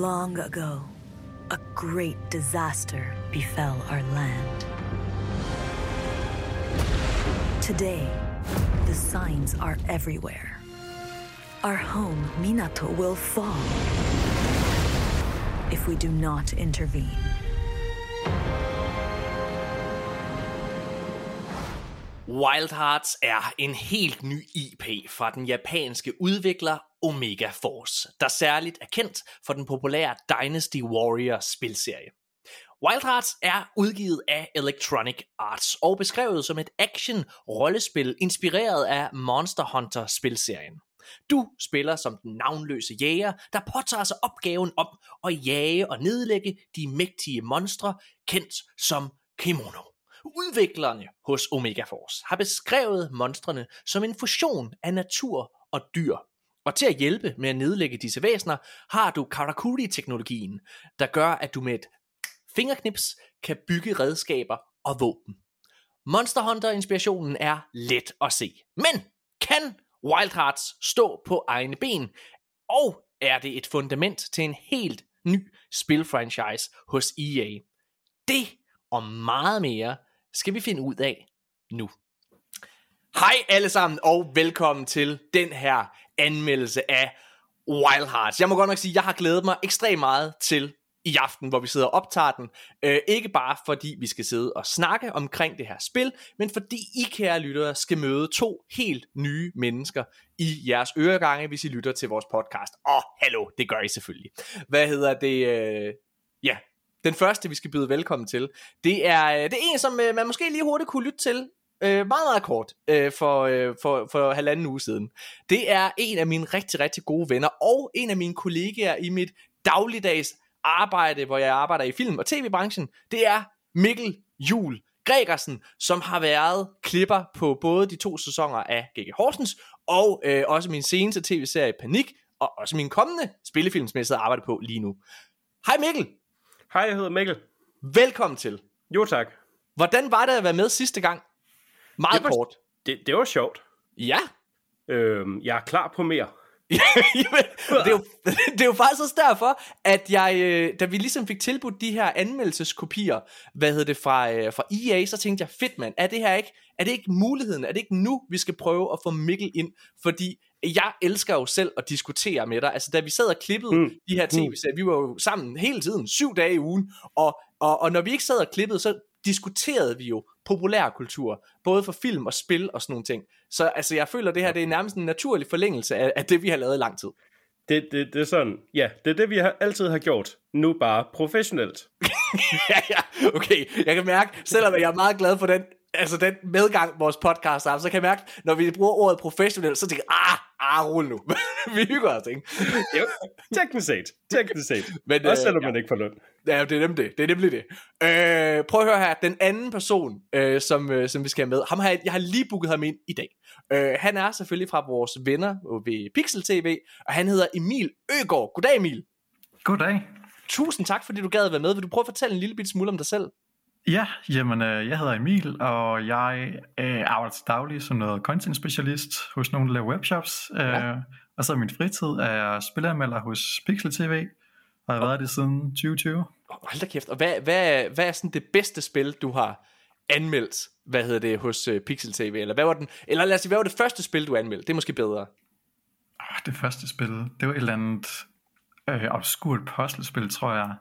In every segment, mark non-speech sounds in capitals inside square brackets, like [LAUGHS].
Long ago, a great disaster befell our land. Today, the signs are everywhere. Our home, Minato, will fall if we do not intervene. Wild Hearts er en helt ny IP fra den japanske udvikler Omega Force, der særligt er kendt for den populære Dynasty Warriors spilserie. Wild Hearts er udgivet af Electronic Arts og beskrevet som et action-rollespil inspireret af Monster Hunter spilserien. Du spiller som den navnløse jæger, der påtager sig opgaven om at jage og nedlægge de mægtige monstre, kendt som Kimono. Udviklerne hos Omega Force har beskrevet monstrene som en fusion af natur og dyr. Og til at hjælpe med at nedlægge disse væsener, har du Karakuri-teknologien, der gør, at du med et fingerknips kan bygge redskaber og våben. Monster Hunter-inspirationen er let at se. Men kan Wild Hearts stå på egne ben? Og er det et fundament til en helt ny spilfranchise hos EA? Det og meget mere skal vi finde ud af nu. Hej alle sammen, og velkommen til den her anmeldelse af Wild Hearts. Jeg må godt nok sige, at jeg har glædet mig ekstremt meget til i aften, hvor vi sidder og optager den. Øh, ikke bare fordi vi skal sidde og snakke omkring det her spil, men fordi I kære lyttere skal møde to helt nye mennesker i jeres øregange, hvis I lytter til vores podcast. Og hallo, det gør I selvfølgelig. Hvad hedder det? Øh, ja, den første, vi skal byde velkommen til, det er, øh, det er en, som øh, man måske lige hurtigt kunne lytte til, øh, meget, meget kort, øh, for, øh, for, for halvanden uge siden. Det er en af mine rigtig, rigtig gode venner, og en af mine kollegaer i mit dagligdags arbejde, hvor jeg arbejder i film- og tv-branchen. Det er Mikkel Jul Gregersen, som har været klipper på både de to sæsoner af G.G. Horsens, og øh, også min seneste tv-serie Panik, og også min kommende spillefilm, som jeg sidder og arbejder på lige nu. Hej Mikkel! Hej, jeg hedder Mikkel. Velkommen til. Jo tak. Hvordan var det at være med sidste gang? Meget Det var- kort. Det, det var sjovt. Ja. Øhm, jeg er klar på mere. [LAUGHS] Jamen, det, er jo, [LAUGHS] det er jo faktisk også derfor, at jeg, øh, da vi ligesom fik tilbudt de her anmeldelseskopier, hvad hedder det, fra, øh, fra EA, så tænkte jeg, fedt mand, er det her ikke, er det ikke muligheden, er det ikke nu, vi skal prøve at få Mikkel ind, fordi jeg elsker jo selv at diskutere med dig, altså da vi sad og klippede mm. Mm. de her tv-serier, vi var jo sammen hele tiden, syv dage i ugen, og, og, og når vi ikke sad og klippede, så diskuterede vi jo populærkultur, både for film og spil og sådan nogle ting. Så altså, jeg føler, det her det er nærmest en naturlig forlængelse af, af det, vi har lavet i lang tid. Det, det, det er sådan, ja, det er det, vi har, altid har gjort. Nu bare professionelt. [LAUGHS] ja, ja, okay. Jeg kan mærke, selvom jeg er meget glad for den, altså den medgang, vores podcast har, så kan jeg mærke, når vi bruger ordet professionel, så tænker jeg, ah, ah, rul nu. [LAUGHS] vi hygger os, ikke? Jo, teknisk set. Teknisk set. [LAUGHS] Men, Også øh, selvom ja. man ikke får løn. Ja, det er nemlig det. Det er nemlig det. Øh, prøv at høre her. Den anden person, øh, som, øh, som vi skal have med, ham har jeg, jeg har lige booket ham ind i dag. Øh, han er selvfølgelig fra vores venner ved Pixel TV, og han hedder Emil Øgård. Goddag Emil. Goddag. Tusind tak, fordi du gad at være med. Vil du prøve at fortælle en lille bit smule om dig selv? Ja, jamen, øh, jeg hedder Emil, og jeg øh, arbejder til daglig som noget content specialist hos nogle, der laver webshops. Øh, Ja. Og så i min fritid er jeg spilleranmelder hos Pixel TV, og jeg har været det siden 2020. Hold da kæft. Og hvad, hvad, hvad er sådan det bedste spil, du har anmeldt, hvad hedder det, hos uh, Pixel TV? Eller hvad var den, eller lad os sige, hvad var det første spil, du anmeldte? Det er måske bedre. Det første spil, det var et eller andet øh, obskurt puzzlespil, tror jeg.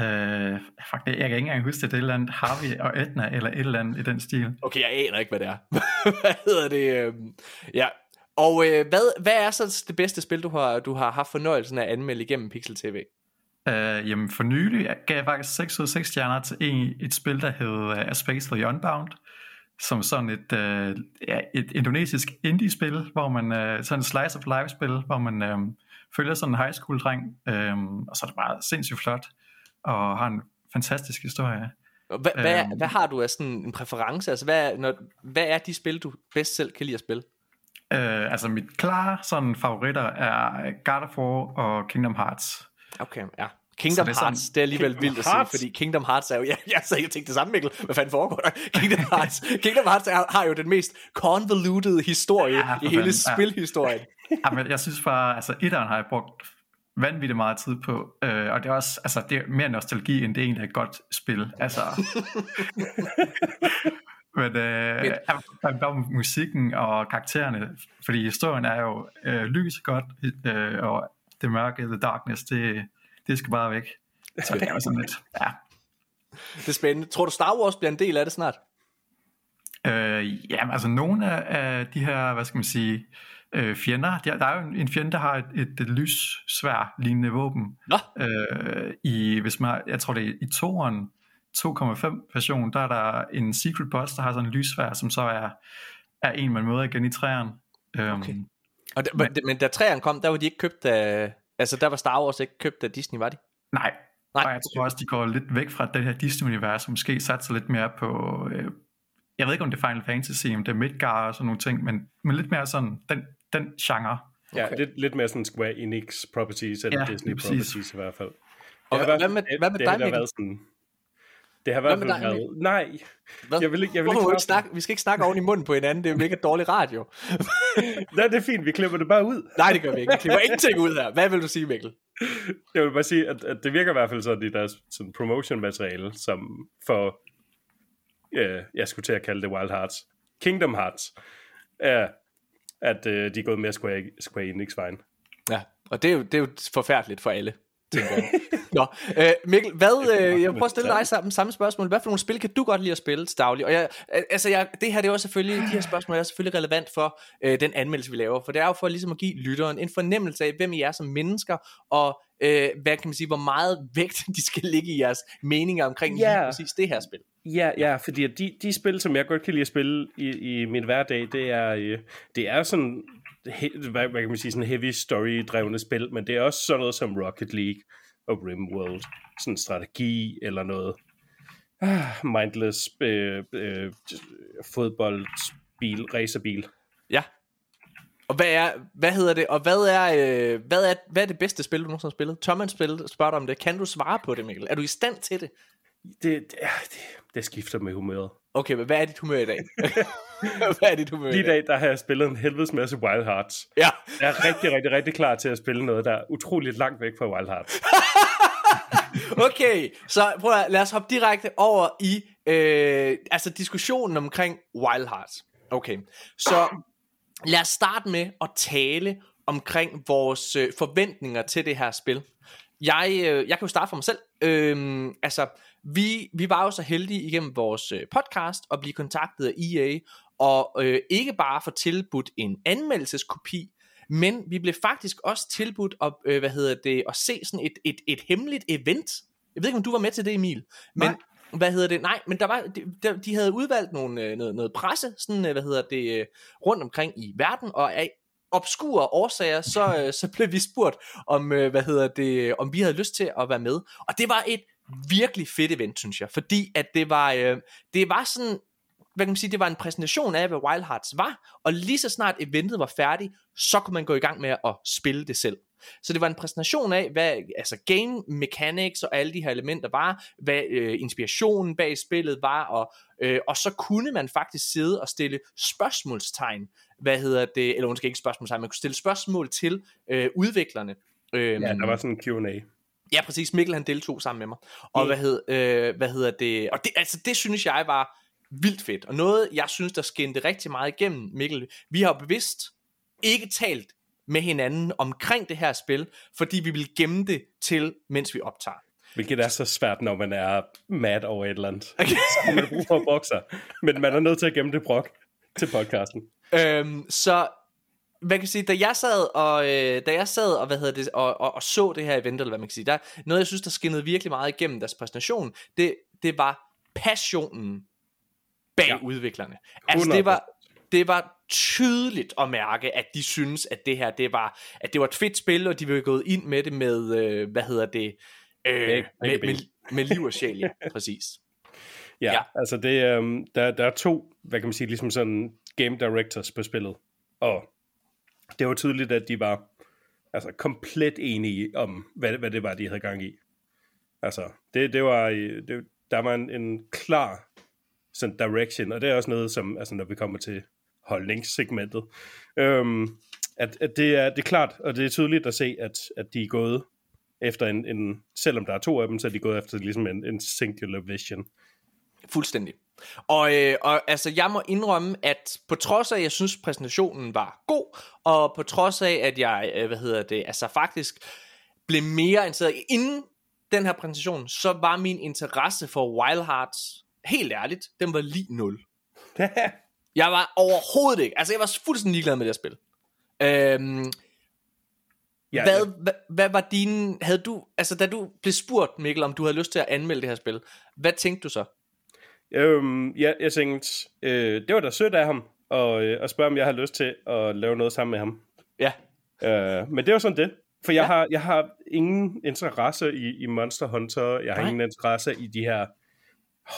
Øh, det, jeg kan ikke engang huske det, det er et eller andet Harvey og Edna, eller et eller andet i den stil. Okay, jeg aner ikke, hvad det er. [LAUGHS] hvad hedder det? øhm, ja. Og øh, hvad, hvad er så det bedste spil, du har, du har haft fornøjelsen af at anmelde igennem Pixel TV? Øh, jamen for nylig gav jeg faktisk 6 ud af 6 stjerner til en, et spil, der hed uh, A Space for the Unbound, som sådan et, uh, ja, et indonesisk indie-spil, hvor man, uh, sådan et slice of life-spil, hvor man um, følger sådan en high school-dreng, um, og så er det bare sindssygt flot, og har en fantastisk historie. Og Hvad, hvad, Øhm. hvad har du af sådan en præference? Altså, hvad, når, hvad er de spil, du bedst selv kan lide at spille? Uh, altså mit klare sådan favoritter er God of War og Kingdom Hearts. Okay, ja. Kingdom det er Hearts, sådan- det er alligevel Kingdom vildt at sige, Hearts? fordi Kingdom Hearts er jo, ja, jeg så jeg tænkte det samme Mikkel, hvad fanden foregår der? [LAUGHS] Kingdom Hearts, Kingdom Hearts er, har jo den mest convoluted historie Ja, i hele ja. spilhistorien. [LAUGHS] Jamen, jeg synes bare, altså etteren har jeg brugt vanvittigt meget tid på, øh, og det er også, altså det er mere nostalgi, end det egentlig er et godt spil, altså. [LAUGHS] Men øh, jeg om musikken og karaktererne, fordi historien er jo øh, lys godt, øh, og det mørke, the darkness, det, det skal bare væk. Så det er jo sådan lidt, ja. Det er spændende. Tror du Star Wars bliver en del af det snart? Øh, jamen altså nogle af de her, hvad skal man sige, øh, fjender, der, der er jo en fjende, der har et, et, et lyssvær lignende våben. Nå. Øh, i, hvis man, jeg tror det er i toeren, 2,5 version, der er der en secret boss, der har sådan en lysvær, som så er, er en, man møder igen i træerne. Øhm, okay. Og der, men, men da træerne kom, der var de ikke købt af, altså der var Star Wars ikke købt af Disney, var de? Nej, Nej. Og jeg tror også, de går lidt væk fra det her Disney-univers, og måske satser lidt mere på, øh, jeg ved ikke om det er Final Fantasy, om det er Midgar og sådan nogle ting, men, men lidt mere sådan den, den genre. Okay. Ja, lidt, lidt mere sådan Square Enix properties, eller ja, Disney properties i hvert fald. Og hvad, hvad med, hvad med det, dig, det Mikkel? Sådan, det har i hvert fald været... Nej, Hvad? jeg vil ikke, jeg vil ikke, ikke snakke, Vi skal ikke snakke oven i munden på hinanden, det er jo mega dårlig radio. [LAUGHS] Nej, det er fint, vi klipper det bare ud. Nej, det gør vi ikke. Vi klipper ingenting ud her. Hvad vil du sige, Mikkel? Jeg vil bare sige, at, at det virker i hvert fald sådan i deres sådan promotion-materiale, som for, øh, jeg skulle til at kalde det Wild Hearts, Kingdom Hearts, er, at øh, de er gået mere Square, Square Enix-vejen. Ja, og det er, jo, det er jo forfærdeligt for alle. [LAUGHS] Nå, øh, Mikkel, hvad, øh, jeg vil prøve at stille dig samme, samme spørgsmål. Hvad for nogle spil kan du godt lide at spille til daglig? Og jeg, altså jeg, det her det er også selvfølgelig, de her spørgsmål er selvfølgelig relevant for øh, den anmeldelse, vi laver. For det er jo for ligesom at give lytteren en fornemmelse af, hvem I er som mennesker, og øh, hvad kan man sige, hvor meget vægt [LAUGHS] de skal ligge i jeres meninger omkring yeah. lige præcis det her spil. Ja, ja, fordi de, de spil, som jeg godt kan lide at spille i, i min hverdag, det er, øh, det er sådan hvad, hvad kan man sige, sådan heavy story-drevne spil, men det er også sådan noget som Rocket League og RimWorld, sådan strategi eller noget ah, mindless øh, øh, fodboldbil, racerbil. Ja. Og hvad er, hvad hedder det, og hvad er, øh, hvad er, hvad er det bedste spil, du nogensinde har spillet? Tør man spille, spørge om det? Kan du svare på det, Mikkel? Er du i stand til det? Det, det, det, det skifter med humøret. Okay, men hvad er dit humør i dag? [LAUGHS] hvad er dit humør Lige i dag, der har jeg spillet en helvedes masse Wild Hearts. Ja. jeg er rigtig, rigtig, rigtig klar til at spille noget, der er utroligt langt væk fra Wild Hearts. [LAUGHS] okay, så prøv at, lad os hoppe direkte over i øh, altså diskussionen omkring Wild Hearts. Okay, så lad os starte med at tale omkring vores øh, forventninger til det her spil. Jeg, øh, jeg kan jo starte for mig selv. Øh, altså, vi, vi var jo så heldige igennem vores øh, podcast at blive kontaktet af EA, og øh, ikke bare få tilbudt en anmeldelseskopi, men vi blev faktisk også tilbudt at, øh, hvad hedder det, at se sådan et, et, et hemmeligt event. Jeg ved ikke, om du var med til det, Emil, men Nej. hvad hedder det? Nej, men der var, de, de havde udvalgt nogle, øh, noget, noget presse, sådan, øh, hvad hedder det, rundt omkring i verden, og af obskure årsager, så, så blev vi spurgt om, hvad hedder det, om vi havde lyst til at være med. Og det var et virkelig fedt event, synes jeg, fordi at det var, øh, det var sådan, hvad kan man sige, det var en præsentation af, hvad Wild Hearts var, og lige så snart eventet var færdigt, så kunne man gå i gang med at spille det selv. Så det var en præsentation af, hvad altså game mechanics og alle de her elementer var, hvad øh, inspirationen bag spillet var, og, øh, og så kunne man faktisk sidde og stille spørgsmålstegn, hvad hedder det, eller måske ikke spørgsmålstegn, man kunne stille spørgsmål til øh, udviklerne. Øh, ja, der var sådan en Q&A. Ja, præcis. Mikkel han deltog sammen med mig. Og hvad, hed, øh, hvad hedder det? Og det, altså, det synes jeg var vildt fedt. Og noget, jeg synes, der skinnede rigtig meget igennem, Mikkel. Vi har bevidst ikke talt med hinanden omkring det her spil, fordi vi vil gemme det til, mens vi optager. Hvilket er så svært, når man er mad over et eller andet. [LAUGHS] Okay. så man bruger for at sig. Men man er nødt til at gemme det brok til podcasten. Øhm, så man kan sige, da jeg sad og, øh, da jeg sad og, hvad hedder det, og, og, og, så det her event, eller hvad man kan sige, der, noget jeg synes, der skinnede virkelig meget igennem deres præsentation, det, det var passionen bag ja. udviklerne. Altså det var, det var tydeligt at mærke, at de synes, at det her, det var, at det var et fedt spil, og de var gået ind med det med, øh, hvad hedder det, øh, med, med, med, med liv og sjæl, ja, præcis. Ja, ja, altså det, øh, der, der er to, hvad kan man sige, ligesom sådan game directors på spillet, og det var tydeligt, at de var altså komplet enige om, hvad, hvad det var, de havde gang i. Altså, det, det var, øh, det, der var en, en klar sådan direction, og det er også noget, som, altså når vi kommer til holdningssegmentet, øhm, at, at det, er, det er klart, og det er tydeligt at se, at, at de er gået efter en, en, selvom der er to af dem, så er de gået efter ligesom en, en singular vision. Fuldstændig. Og, øh, og altså, jeg må indrømme, at på trods af, at jeg synes, præsentationen var god, og på trods af, at jeg, øh, hvad hedder det, altså faktisk blev mere interesseret inden den her præsentation, så var min interesse for Wild Hearts, helt ærligt, den var lige nul. [LAUGHS] jeg var overhovedet ikke, altså jeg var fuldstændig ligeglad med det spil. Øhm, Ja, hvad, ja. hvad, hvad var din, havde du, altså da du blev spurgt, Mikkel, om du havde lyst til at anmelde det her spil, hvad tænkte du så? Øhm, ja, jeg tænkte, øh, det var da sødt af ham, og, øh, at spørge, om jeg har lyst til at lave noget sammen med ham. Ja. Øh, men det var sådan det. For jeg, ja. har, jeg har ingen interesse i, i Monster Hunter, jeg har Nej. ingen interesse i de her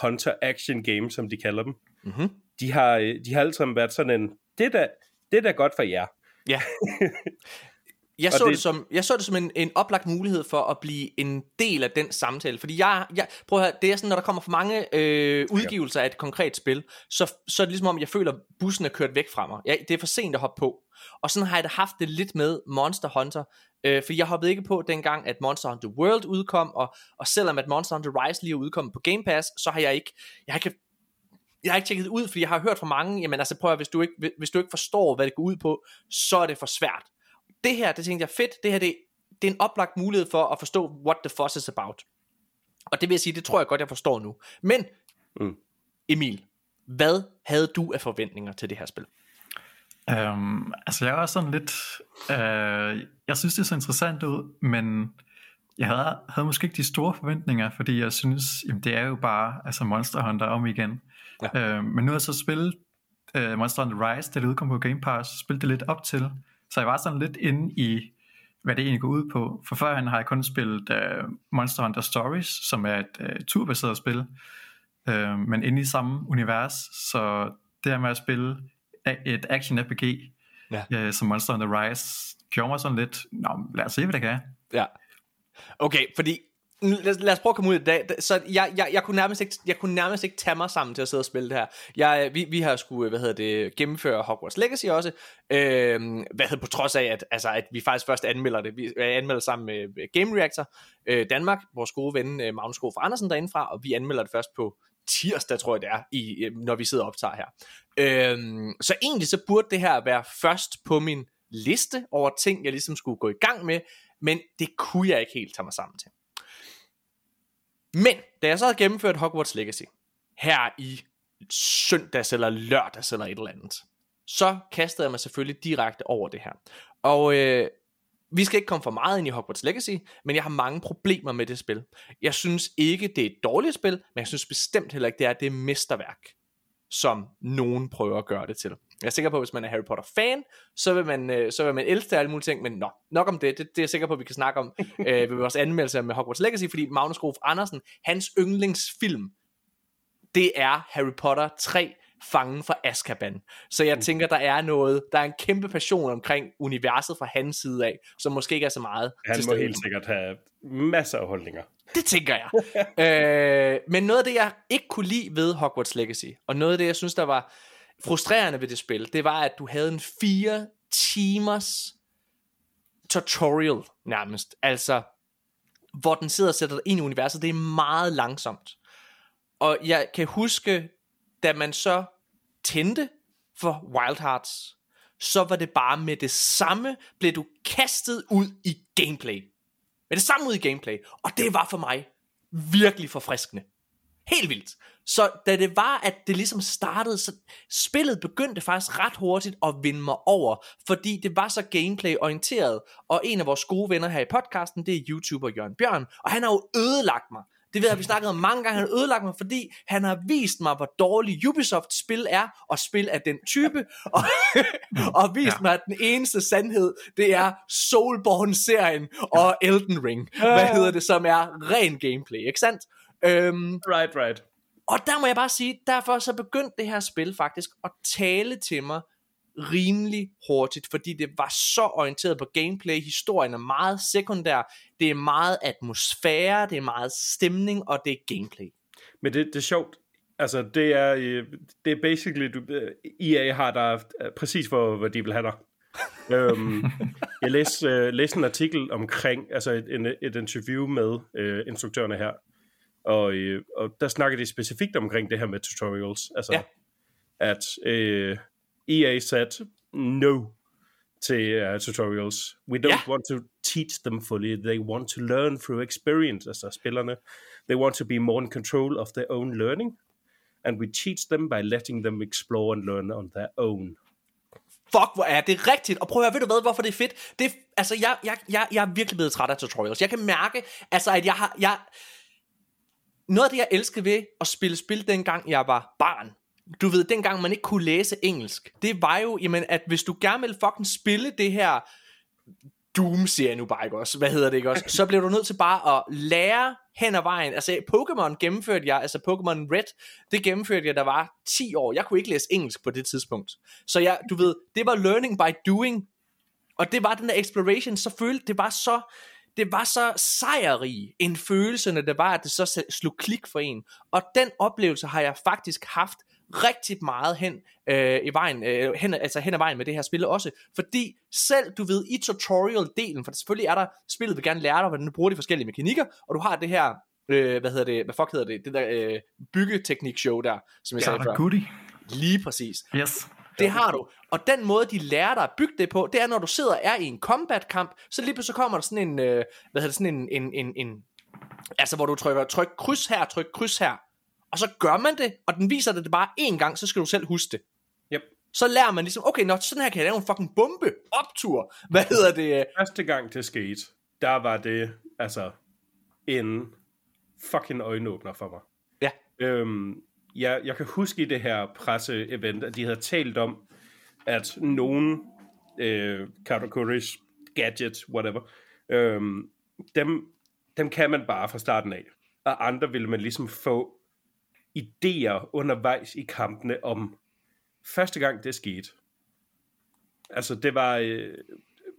Hunter Action Games, som de kalder dem. Mm-hmm. De, har, øh, de har altid været sådan en, det er da, det er da godt for jer. Ja. [LAUGHS] Jeg så, det... Det som, jeg så det som en, en oplagt mulighed for at blive en del af den samtale. Fordi jeg, jeg prøv at høre, det er sådan, når der kommer for mange øh, udgivelser af et konkret spil, så, så er det ligesom om, jeg føler, bussen er kørt væk fra mig. Jeg, det er for sent at hoppe på. Og sådan har jeg da haft det lidt med Monster Hunter. Øh, for jeg hoppede ikke på dengang, at Monster Hunter World udkom, og, og selvom at Monster Hunter Rise lige er udkommet på Game Pass, så har jeg ikke, jeg har ikke jeg har ikke tjekket ud, fordi jeg har hørt fra mange, jamen altså prøv at, hvis du ikke, hvis du ikke forstår, hvad det går ud på, så er det for svært det her, det tænkte jeg fedt, det her det, det er en oplagt mulighed for at forstå, what the fuss is about. Og det vil jeg sige, det tror jeg godt, jeg forstår nu. Men, mm. Emil, hvad havde du af forventninger til det her spil? Um, altså jeg var sådan lidt, uh, jeg synes det så interessant ud, men jeg havde, havde måske ikke de store forventninger, fordi jeg synes, jamen, det er jo bare altså Monster Hunter om igen. Ja. Uh, men nu har jeg så spillet uh, Monster Hunter Rise, da det udkom på Game Pass, spillet det lidt op til, så jeg var sådan lidt inde i, hvad det egentlig går ud på. For førhen har jeg kun spillet uh, Monster Hunter Stories, som er et uh, turbaseret spil, uh, men inde i samme univers, så det her med at spille et action RPG, ja. uh, som Monster Hunter Rise, gjorde mig sådan lidt, nå, lad os se, hvad det kan. Ja. Okay, fordi lad, lad os prøve at komme ud i dag. Så jeg, jeg, jeg, kunne nærmest ikke, jeg kunne nærmest ikke tage mig sammen til at sidde og spille det her. Jeg, vi, vi har skulle, hvad hedder det, gennemføre Hogwarts Legacy også. Øh, hvad hedder på trods af, at, altså, at vi faktisk først anmelder det. Vi øh, anmelder sammen med Game Reactor øh, Danmark, vores gode ven øh, Magnus Skov Andersen derindefra, og vi anmelder det først på tirsdag, tror jeg det er, i, øh, når vi sidder og optager her. Øh, så egentlig så burde det her være først på min liste over ting, jeg ligesom skulle gå i gang med, men det kunne jeg ikke helt tage mig sammen til. Men, da jeg så havde gennemført Hogwarts Legacy, her i søndags eller lørdags eller et eller andet, så kastede jeg mig selvfølgelig direkte over det her. Og øh, vi skal ikke komme for meget ind i Hogwarts Legacy, men jeg har mange problemer med det spil. Jeg synes ikke, det er et dårligt spil, men jeg synes bestemt heller ikke, det er det mesterværk, som nogen prøver at gøre det til. Jeg er sikker på, at hvis man er Harry Potter fan, så vil man, øh, så vil man elske alle mulige ting, men nå, nok om det, det, det er jeg sikker på, at vi kan snakke om [LAUGHS] øh, ved vores anmeldelse med Hogwarts Legacy, fordi Magnus Grof Andersen, hans yndlingsfilm, det er Harry Potter 3, Fangen fra Azkaban. Så jeg mm. tænker, der er noget, der er en kæmpe passion omkring universet fra hans side af, som måske ikke er så meget Han må helt sikkert have masser af holdninger. Det tænker jeg. [LAUGHS] øh, men noget af det, jeg ikke kunne lide ved Hogwarts Legacy, og noget af det, jeg synes, der var frustrerende ved det spil, det var, at du havde en fire timers tutorial nærmest. Altså, hvor den sidder og sætter dig ind i universet. Det er meget langsomt. Og jeg kan huske, da man så tændte for Wild Hearts, så var det bare med det samme, blev du kastet ud i gameplay. Med det samme ud i gameplay. Og det var for mig virkelig forfriskende. Helt vildt. Så da det var, at det ligesom startede, så spillet begyndte faktisk ret hurtigt at vinde mig over, fordi det var så gameplay-orienteret, og en af vores gode venner her i podcasten, det er YouTuber Jørgen Bjørn, og han har jo ødelagt mig. Det ved jeg, vi snakket om mange gange. Han har ødelagt mig, fordi han har vist mig, hvor dårlig Ubisoft-spil er, og spil af den type, og, [LAUGHS] og vist ja. mig, at den eneste sandhed, det er Soulborn-serien og Elden Ring, hvad hedder det, som er ren gameplay, ikke sandt? Øhm, right, right. Og der må jeg bare sige, derfor så begyndte det her spil faktisk at tale til mig rimelig hurtigt, fordi det var så orienteret på gameplay, historien er meget sekundær, det er meget atmosfære, det er meget stemning, og det er gameplay. Men det, det er sjovt, altså det er, øh, det er basically, du, øh, EA har der præcis, hvor, hvor de vil have dig. [LAUGHS] øhm, jeg læste, øh, læste en artikel omkring, altså et, en, et interview med øh, instruktørerne her, og, øh, og der snakker de specifikt omkring det her med tutorials, altså Ja. at øh, EA said no til uh, tutorials. We don't Ja. want to teach them fully. They want to learn through experience, altså spillerne. They want to be more in control of their own learning. And we teach them by letting them explore and learn on their own. Fuck, hvor er det rigtigt. Og prøv at høre, ved du hvad, hvorfor det er fedt? Det altså, jeg, jeg, jeg, jeg er virkelig blevet træt af tutorials. Jeg kan mærke, altså, at jeg har... Jeg, noget af det, jeg elskede ved at spille spil, dengang jeg var barn, du ved, dengang man ikke kunne læse engelsk, det var jo, jamen, at hvis du gerne vil fucking spille det her Doom, siger jeg nu bare ikke også, hvad hedder det ikke også, så blev du nødt til bare at lære hen ad vejen, altså Pokémon gennemførte jeg, altså Pokémon Red, det gennemførte jeg, der var 10 år, jeg kunne ikke læse engelsk på det tidspunkt, så jeg, du ved, det var learning by doing, og det var den der exploration, så følte, det var så, det var så sejrig en følelse, når det var, at det så slog klik for en. Og den oplevelse har jeg faktisk haft rigtig meget hen øh, i vejen, øh, hen, altså hen ad vejen med det her spil også, fordi selv du ved i tutorial-delen, for selvfølgelig er der, spillet vil gerne lære dig, hvordan du bruger de forskellige mekanikker, og du har det her, øh, hvad hedder det, hvad fuck hedder det, det der øh, byggeteknik-show der, som jeg Ja, sagde før. goodie. Lige præcis. Yes. Det har du. Og den måde, de lærer dig at bygge det på, det er, når du sidder og er i en combat-kamp, så lige pludselig kommer der sådan en, øh, hvad hedder det, sådan en, en, en, en, altså hvor du trykker, tryk kryds her, tryk kryds her, og så gør man det, og den viser dig det bare én gang, så skal du selv huske det. Yep. Så lærer man ligesom, okay, nå, sådan her kan jeg lave en fucking bombe, optur, hvad hedder det, Første gang det skete, der var det altså en fucking øjenåbner for mig. ja, Øhm, jeg, jeg kan huske i det her presseevent, at de havde talt om, at nogen øh, categories, gadgets, whatever, øhm, dem, dem kan man bare fra starten af. Og andre vil man ligesom få idéer undervejs i kampene om første gang det skete. Altså det var, øh,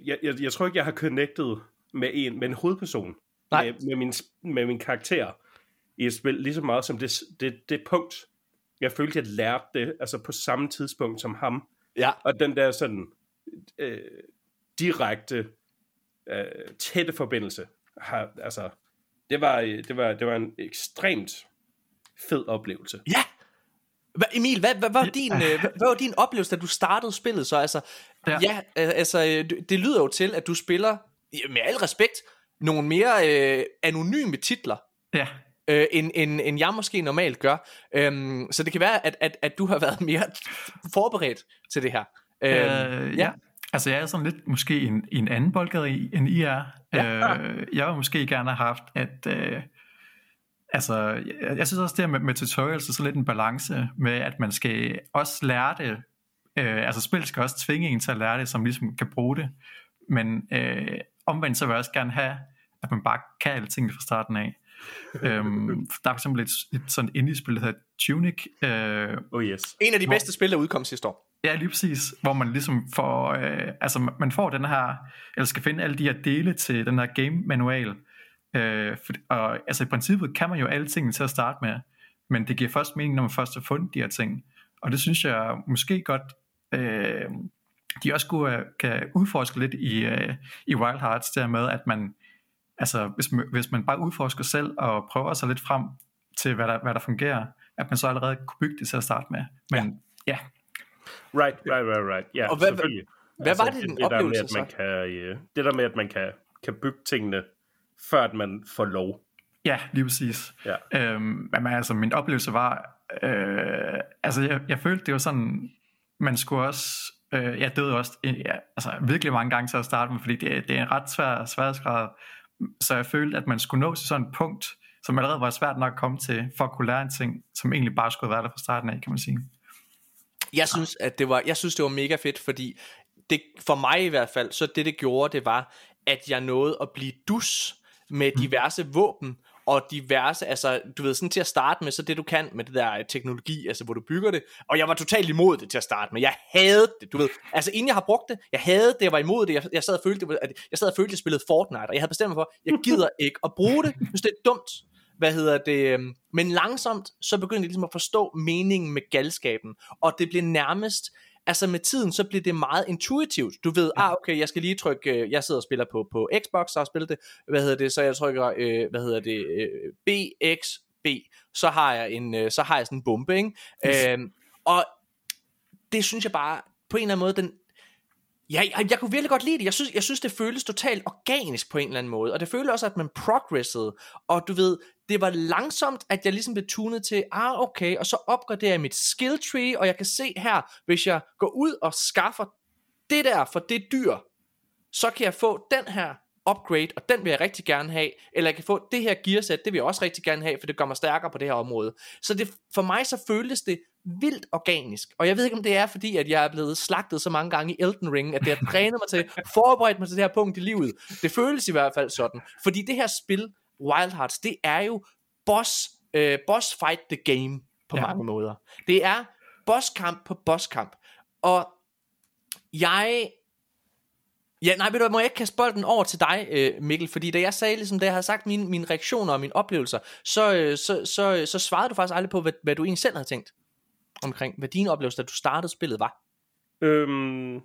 jeg, jeg, jeg tror ikke jeg har connected med en, med en hovedperson, Nej. med, med, min, med min karakter i et spil, lige så meget som det, det, det punkt, jeg følte, jeg lærte det, altså på samme tidspunkt som ham. ja, Og den der sådan øh, direkte, øh, tætte forbindelse, har, altså, det var, øh, det, var, det var en ekstremt fed oplevelse. ja. Hva, Emil, hvad, hvad, hvad, var din, øh, hvad, hvad var din oplevelse, da du startede spillet så? Altså, ja, Ja. øh, altså, det- lyder jo til, at du spiller, med al respekt, nogle mere øh, anonyme titler, Ja. Øh, end, end, end jeg måske normalt gør. Øhm, så det kan være, at, at, at du har været mere forberedt til det her. Øhm, Øh, ja. Altså jeg er sådan lidt måske en, en anden boldgade end I er. Ja. Øh, jeg vil måske gerne have haft, at... Øh, altså, jeg, jeg synes også, det med, med tutorials er så lidt en balance med, at man skal også lære det. Øh, altså spil skal også tvinge en til at lære det, som ligesom kan bruge det. Men øh, omvendt så vil jeg også gerne have, at man bare kan alle tingene fra starten af. Øhm, der er for eksempel et, et sådan indie-spil, der hedder Tunic, øh, Oh yes. En af de Hvor- bedste spil, der udkom sidste år. Ja, lige præcis. Hvor man ligesom får, øh, altså man får den her, eller skal finde alle de her dele til den her game manual. Øh, for, og altså i princippet kan man jo alle tingene til at starte med, men det giver først mening, når man først har fundet de her ting. Og det synes jeg måske godt, øh, de også kunne, øh, kan udforske lidt i, øh, i Wild Hearts, der med, at man, altså hvis man, hvis man bare udforsker selv og prøver sig lidt frem til, hvad der, hvad der fungerer, at man så allerede kunne bygge det til at starte med. Men ja, ja Right, right, right, right. Ja, Og hvad- selvfølgelig. hvad var det, din det, der med, oplevelse at man så? kan, øh, det der med, at man kan, kan bygge tingene, før at man får lov. Ja, lige præcis. Ja. Øhm, men altså, min oplevelse var, øh, altså jeg, jeg følte, det var sådan, man skulle også, øh, jeg døde også ja, altså, virkelig mange gange til at starte med, fordi det, det er en ret svær sværhedsgrad, så jeg følte, at man skulle nå til sådan et punkt, som allerede var svært nok at komme til, for at kunne lære en ting, som egentlig bare skulle være der fra starten af, kan man sige. Jeg synes, at det var, jeg synes, det var mega fedt, fordi det, for mig i hvert fald, så det det gjorde, det var, at jeg nåede at blive dus med diverse våben, og diverse, altså, du ved, sådan til at starte med, så det du kan med det der øh, teknologi, altså hvor du bygger det, og jeg var totalt imod det til at starte med, jeg havde det, du ved, altså inden jeg har brugt det, jeg havde det, jeg var imod det, jeg, jeg sad og følte, at jeg sad og følte, at jeg spillede Fortnite, og jeg havde bestemt mig for, jeg gider [LAUGHS] ikke at bruge det, synes det er dumt, hvad hedder det, øhm, men langsomt, så begyndte jeg ligesom at forstå meningen med galskaben, og det blev nærmest, altså med tiden, så bliver det meget intuitivt. Du ved, ah okay, jeg skal lige trykke, øh, jeg sidder og spiller på, på Xbox, og har spillet det, hvad hedder det, så jeg trykker, øh, hvad hedder det, øh, BXB, så har jeg en, øh, så har jeg sådan en bombe, ikke? Øh, og det synes jeg bare, på en eller anden måde, den, Ja, jeg, jeg kunne virkelig godt lide det. Jeg synes, jeg synes, det føles totalt organisk på en eller anden måde. Og det føles også, at man progressede. Og du ved, det var langsomt, at jeg ligesom blev tunet til, ah okay, og så opgraderer jeg mit skill tree, og jeg kan se her, hvis jeg går ud og skaffer det der for det dyr, så kan jeg få den her upgrade, og den vil jeg rigtig gerne have, eller jeg kan få det her gearsæt, det vil jeg også rigtig gerne have, for det gør mig stærkere på det her område. Så det, for mig så føltes det vildt organisk, og jeg ved ikke om det er fordi, at jeg er blevet slagtet så mange gange i Elden Ring, at det har trænet mig til, [LAUGHS] forberedt mig til det her punkt i livet. Det føles i hvert fald sådan, fordi det her spil, Wild Hearts, det er jo boss, uh, boss fight the game på ja. mange måder. Det er bosskamp på bosskamp, og jeg Ja, nej, ved du må jeg ikke kaste bolden over til dig, øh, Mikkel, fordi da jeg sagde, ligesom da jeg havde sagt mine, mine reaktioner og mine oplevelser, så, øh, så, så, så svarede du faktisk aldrig på, hvad, hvad du egentlig selv havde tænkt omkring, hvad dine oplevelser, da du startede spillet, var. Øhm,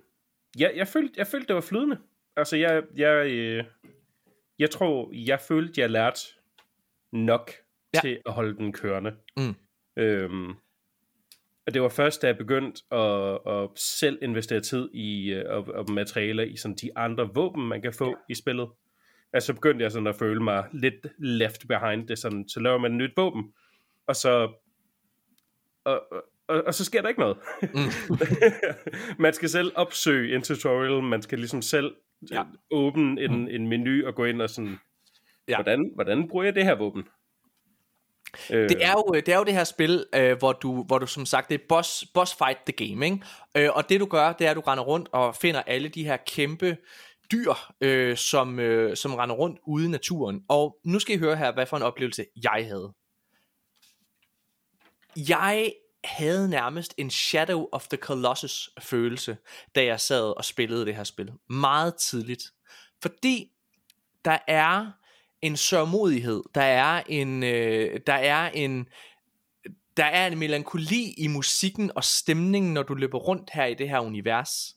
ja, jeg følte, jeg følte, det var flydende. Altså, jeg, jeg, øh, jeg tror, jeg følte, jeg lærte nok ja. til at holde den kørende. Mm. Øhm, og det var først, da jeg begyndte at, at selv investere tid i uh, og, og materialer i sådan de andre våben, man kan få ja. i spillet. Altså begyndte jeg sådan at føle mig lidt left behind det, sådan, så laver man et nyt våben, og så og, og, og så sker der ikke noget. Mm. [LAUGHS] man skal selv opsøge en tutorial, man skal ligesom selv ja. åbne en, mm. en menu og gå ind og sådan, ja. hvordan, hvordan bruger jeg det her våben? Det er jo det er jo det her spil, øh, hvor du hvor du som sagt det er boss boss fight the game, ikke? Øh, og det du gør, det er at du render rundt og finder alle de her kæmpe dyr, øh, som øh, som render rundt ude i naturen. Og nu skal I høre her, hvad for en oplevelse jeg havde. Jeg havde nærmest en Shadow of the Colossus følelse, da jeg sad og spillede det her spil. Meget tidligt. Fordi der er en sørmodighed, der er en, øh, der er en, der er en melankoli i musikken og stemningen, når du løber rundt her i det her univers.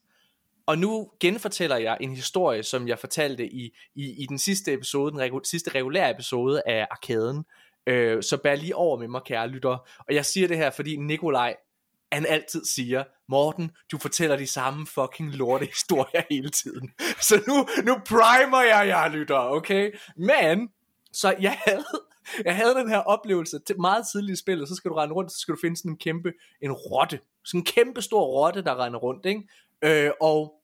Og nu genfortæller jeg en historie, som jeg fortalte i, i, i den sidste episode, den regu- sidste regulære episode af Arkaden. Øh, så bær lige over med mig, kære lytter. Og jeg siger det her, fordi Nikolaj, han altid siger, Morten, du fortæller de samme fucking lorte historier [LAUGHS] hele tiden. [LAUGHS] Så nu, nu primer jeg jer, lytter, okay? Men, så jeg havde, [LAUGHS] jeg havde den her oplevelse til meget tidligt i spillet, så skal du rende rundt, så skal du finde sådan en kæmpe, en rotte. Sådan en kæmpe stor rotte, der render rundt, ikke? Øh, og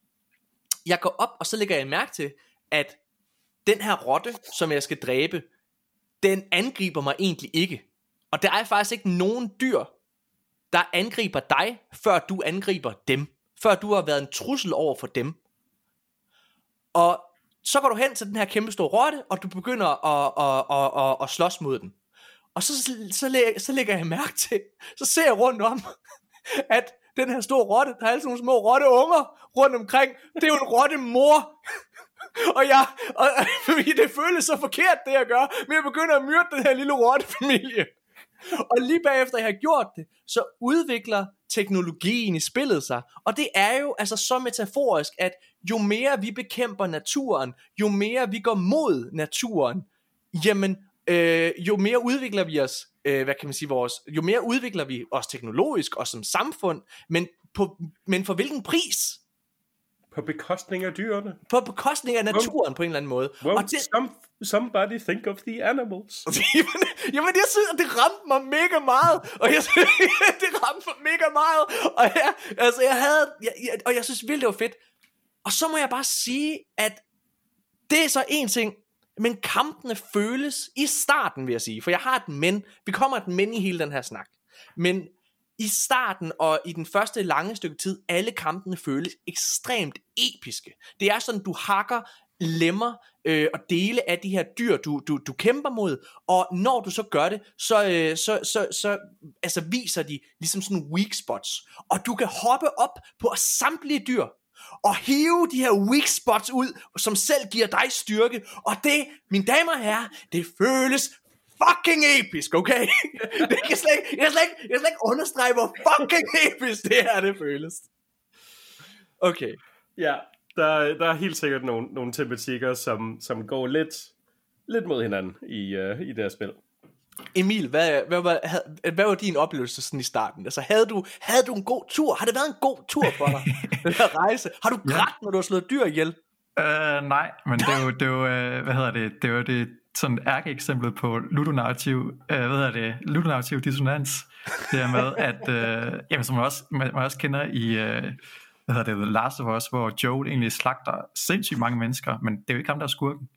jeg går op, og så lægger jeg mærke til, at den her rotte, som jeg skal dræbe, den angriber mig egentlig ikke. Og der er faktisk ikke nogen dyr, der angriber dig, før du angriber dem. Før du har været en trussel over for dem. Og så går du hen til den her kæmpe store rotte, og du begynder at, at, at, at, at slås mod den. Og så, så, så, så lægger jeg mærke til, så ser jeg rundt om, [LAUGHS] at den her store rotte, der er altså nogle små rotteunger rundt omkring, det er jo en rotte mor og jeg, og, [LAUGHS] fordi det føles så forkert, det jeg gør, men jeg begynder at myrde den her lille rottefamilie. Og lige bagefter jeg har gjort det, så udvikler teknologien i spillet sig. Og det er jo altså så metaforisk, at jo mere vi bekæmper naturen, jo mere vi går mod naturen, jamen øh, jo mere udvikler vi os, øh, hvad kan man sige, vores, jo mere udvikler vi os teknologisk og som samfund, men, på, men for hvilken pris? På bekostning af dyrene. På bekostning af naturen på en eller anden måde. Well, og det, some, somebody think of the animals. [LAUGHS] jamen, jamen, jeg synes, at det ramte mig mega meget. Og jeg [LAUGHS] det ramte mig mega meget. Og jeg, altså, jeg havde, jeg, jeg, og jeg synes virkelig, det var fedt. Og så må jeg bare sige, at det er så en ting, men kampene føles i starten, vil jeg sige. For jeg har et men. Vi kommer et men i hele den her snak. Men i starten og i den første lange stykke tid, alle kampene føles ekstremt episke. Det er sådan, du hakker lemmer øh, og dele af de her dyr, du, du, du kæmper mod, og når du så gør det, så, øh, så, så, så altså viser de ligesom sådan weak spots, og du kan hoppe op på samtlige dyr, og hive de her weak spots ud, som selv giver dig styrke, og det, mine damer og herrer, det føles fucking episk, okay? [LAUGHS] det kan slet ikke, jeg, kan slet ikke, jeg kan slet ikke understrege, hvor fucking episk det her det føles. Okay. Ja, der, der er helt sikkert nogle, nogle tematikker, som, som går lidt, lidt mod hinanden i, uh, i det her spil. Emil, hvad, hvad, hvad, hvad, hvad var din oplevelse sådan i starten? Altså, havde du, havde du en god tur? Har det været en god tur for dig? [LAUGHS] den her rejse? Har du grædt, ja. når du har slået dyr ihjel? Uh, nej, men det er jo, det er jo uh, hvad hedder det, det er jo det sådan ærkeeksemplet på ludonarrativ, uh, hvad hedder det, ludonarrativ dissonans. Det er med, at, uh, jamen, som man også, man, man også kender i, uh, hvad hedder det, The Last of Us, hvor Joel egentlig slagter sindssygt mange mennesker, men det er jo ikke ham, der er skurken.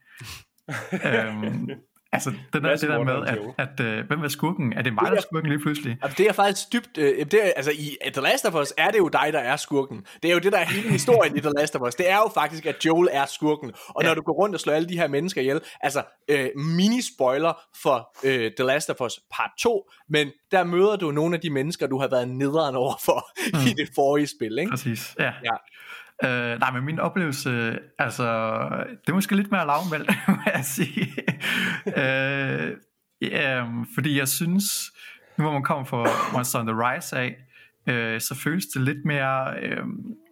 um, [LAUGHS] Altså, det der, det der med, at, at, at uh, hvem er skurken? Er det mig, der er skurken lige pludselig? Altså, det er faktisk dybt... Uh, det er, altså, i The Last of Us er det jo dig, der er skurken. Det er jo det, der er hele historien i The Last of Us. Det er jo faktisk, at Joel er skurken. Og ja. når du går rundt og slår alle de her mennesker ihjel... Altså, uh, mini-spoiler for uh, The Last of Us part 2, men der møder du nogle af de mennesker, du har været nederen over for mm. i det forrige spil, ikke? Præcis, ja. ja. Øh, nej, men min oplevelse, altså, det er måske lidt mere lavmældt, [LAUGHS] må jeg sige. øh, yeah, fordi jeg synes, nu hvor man kommer fra Monster on the Rise af, øh, så føles det lidt mere, øh,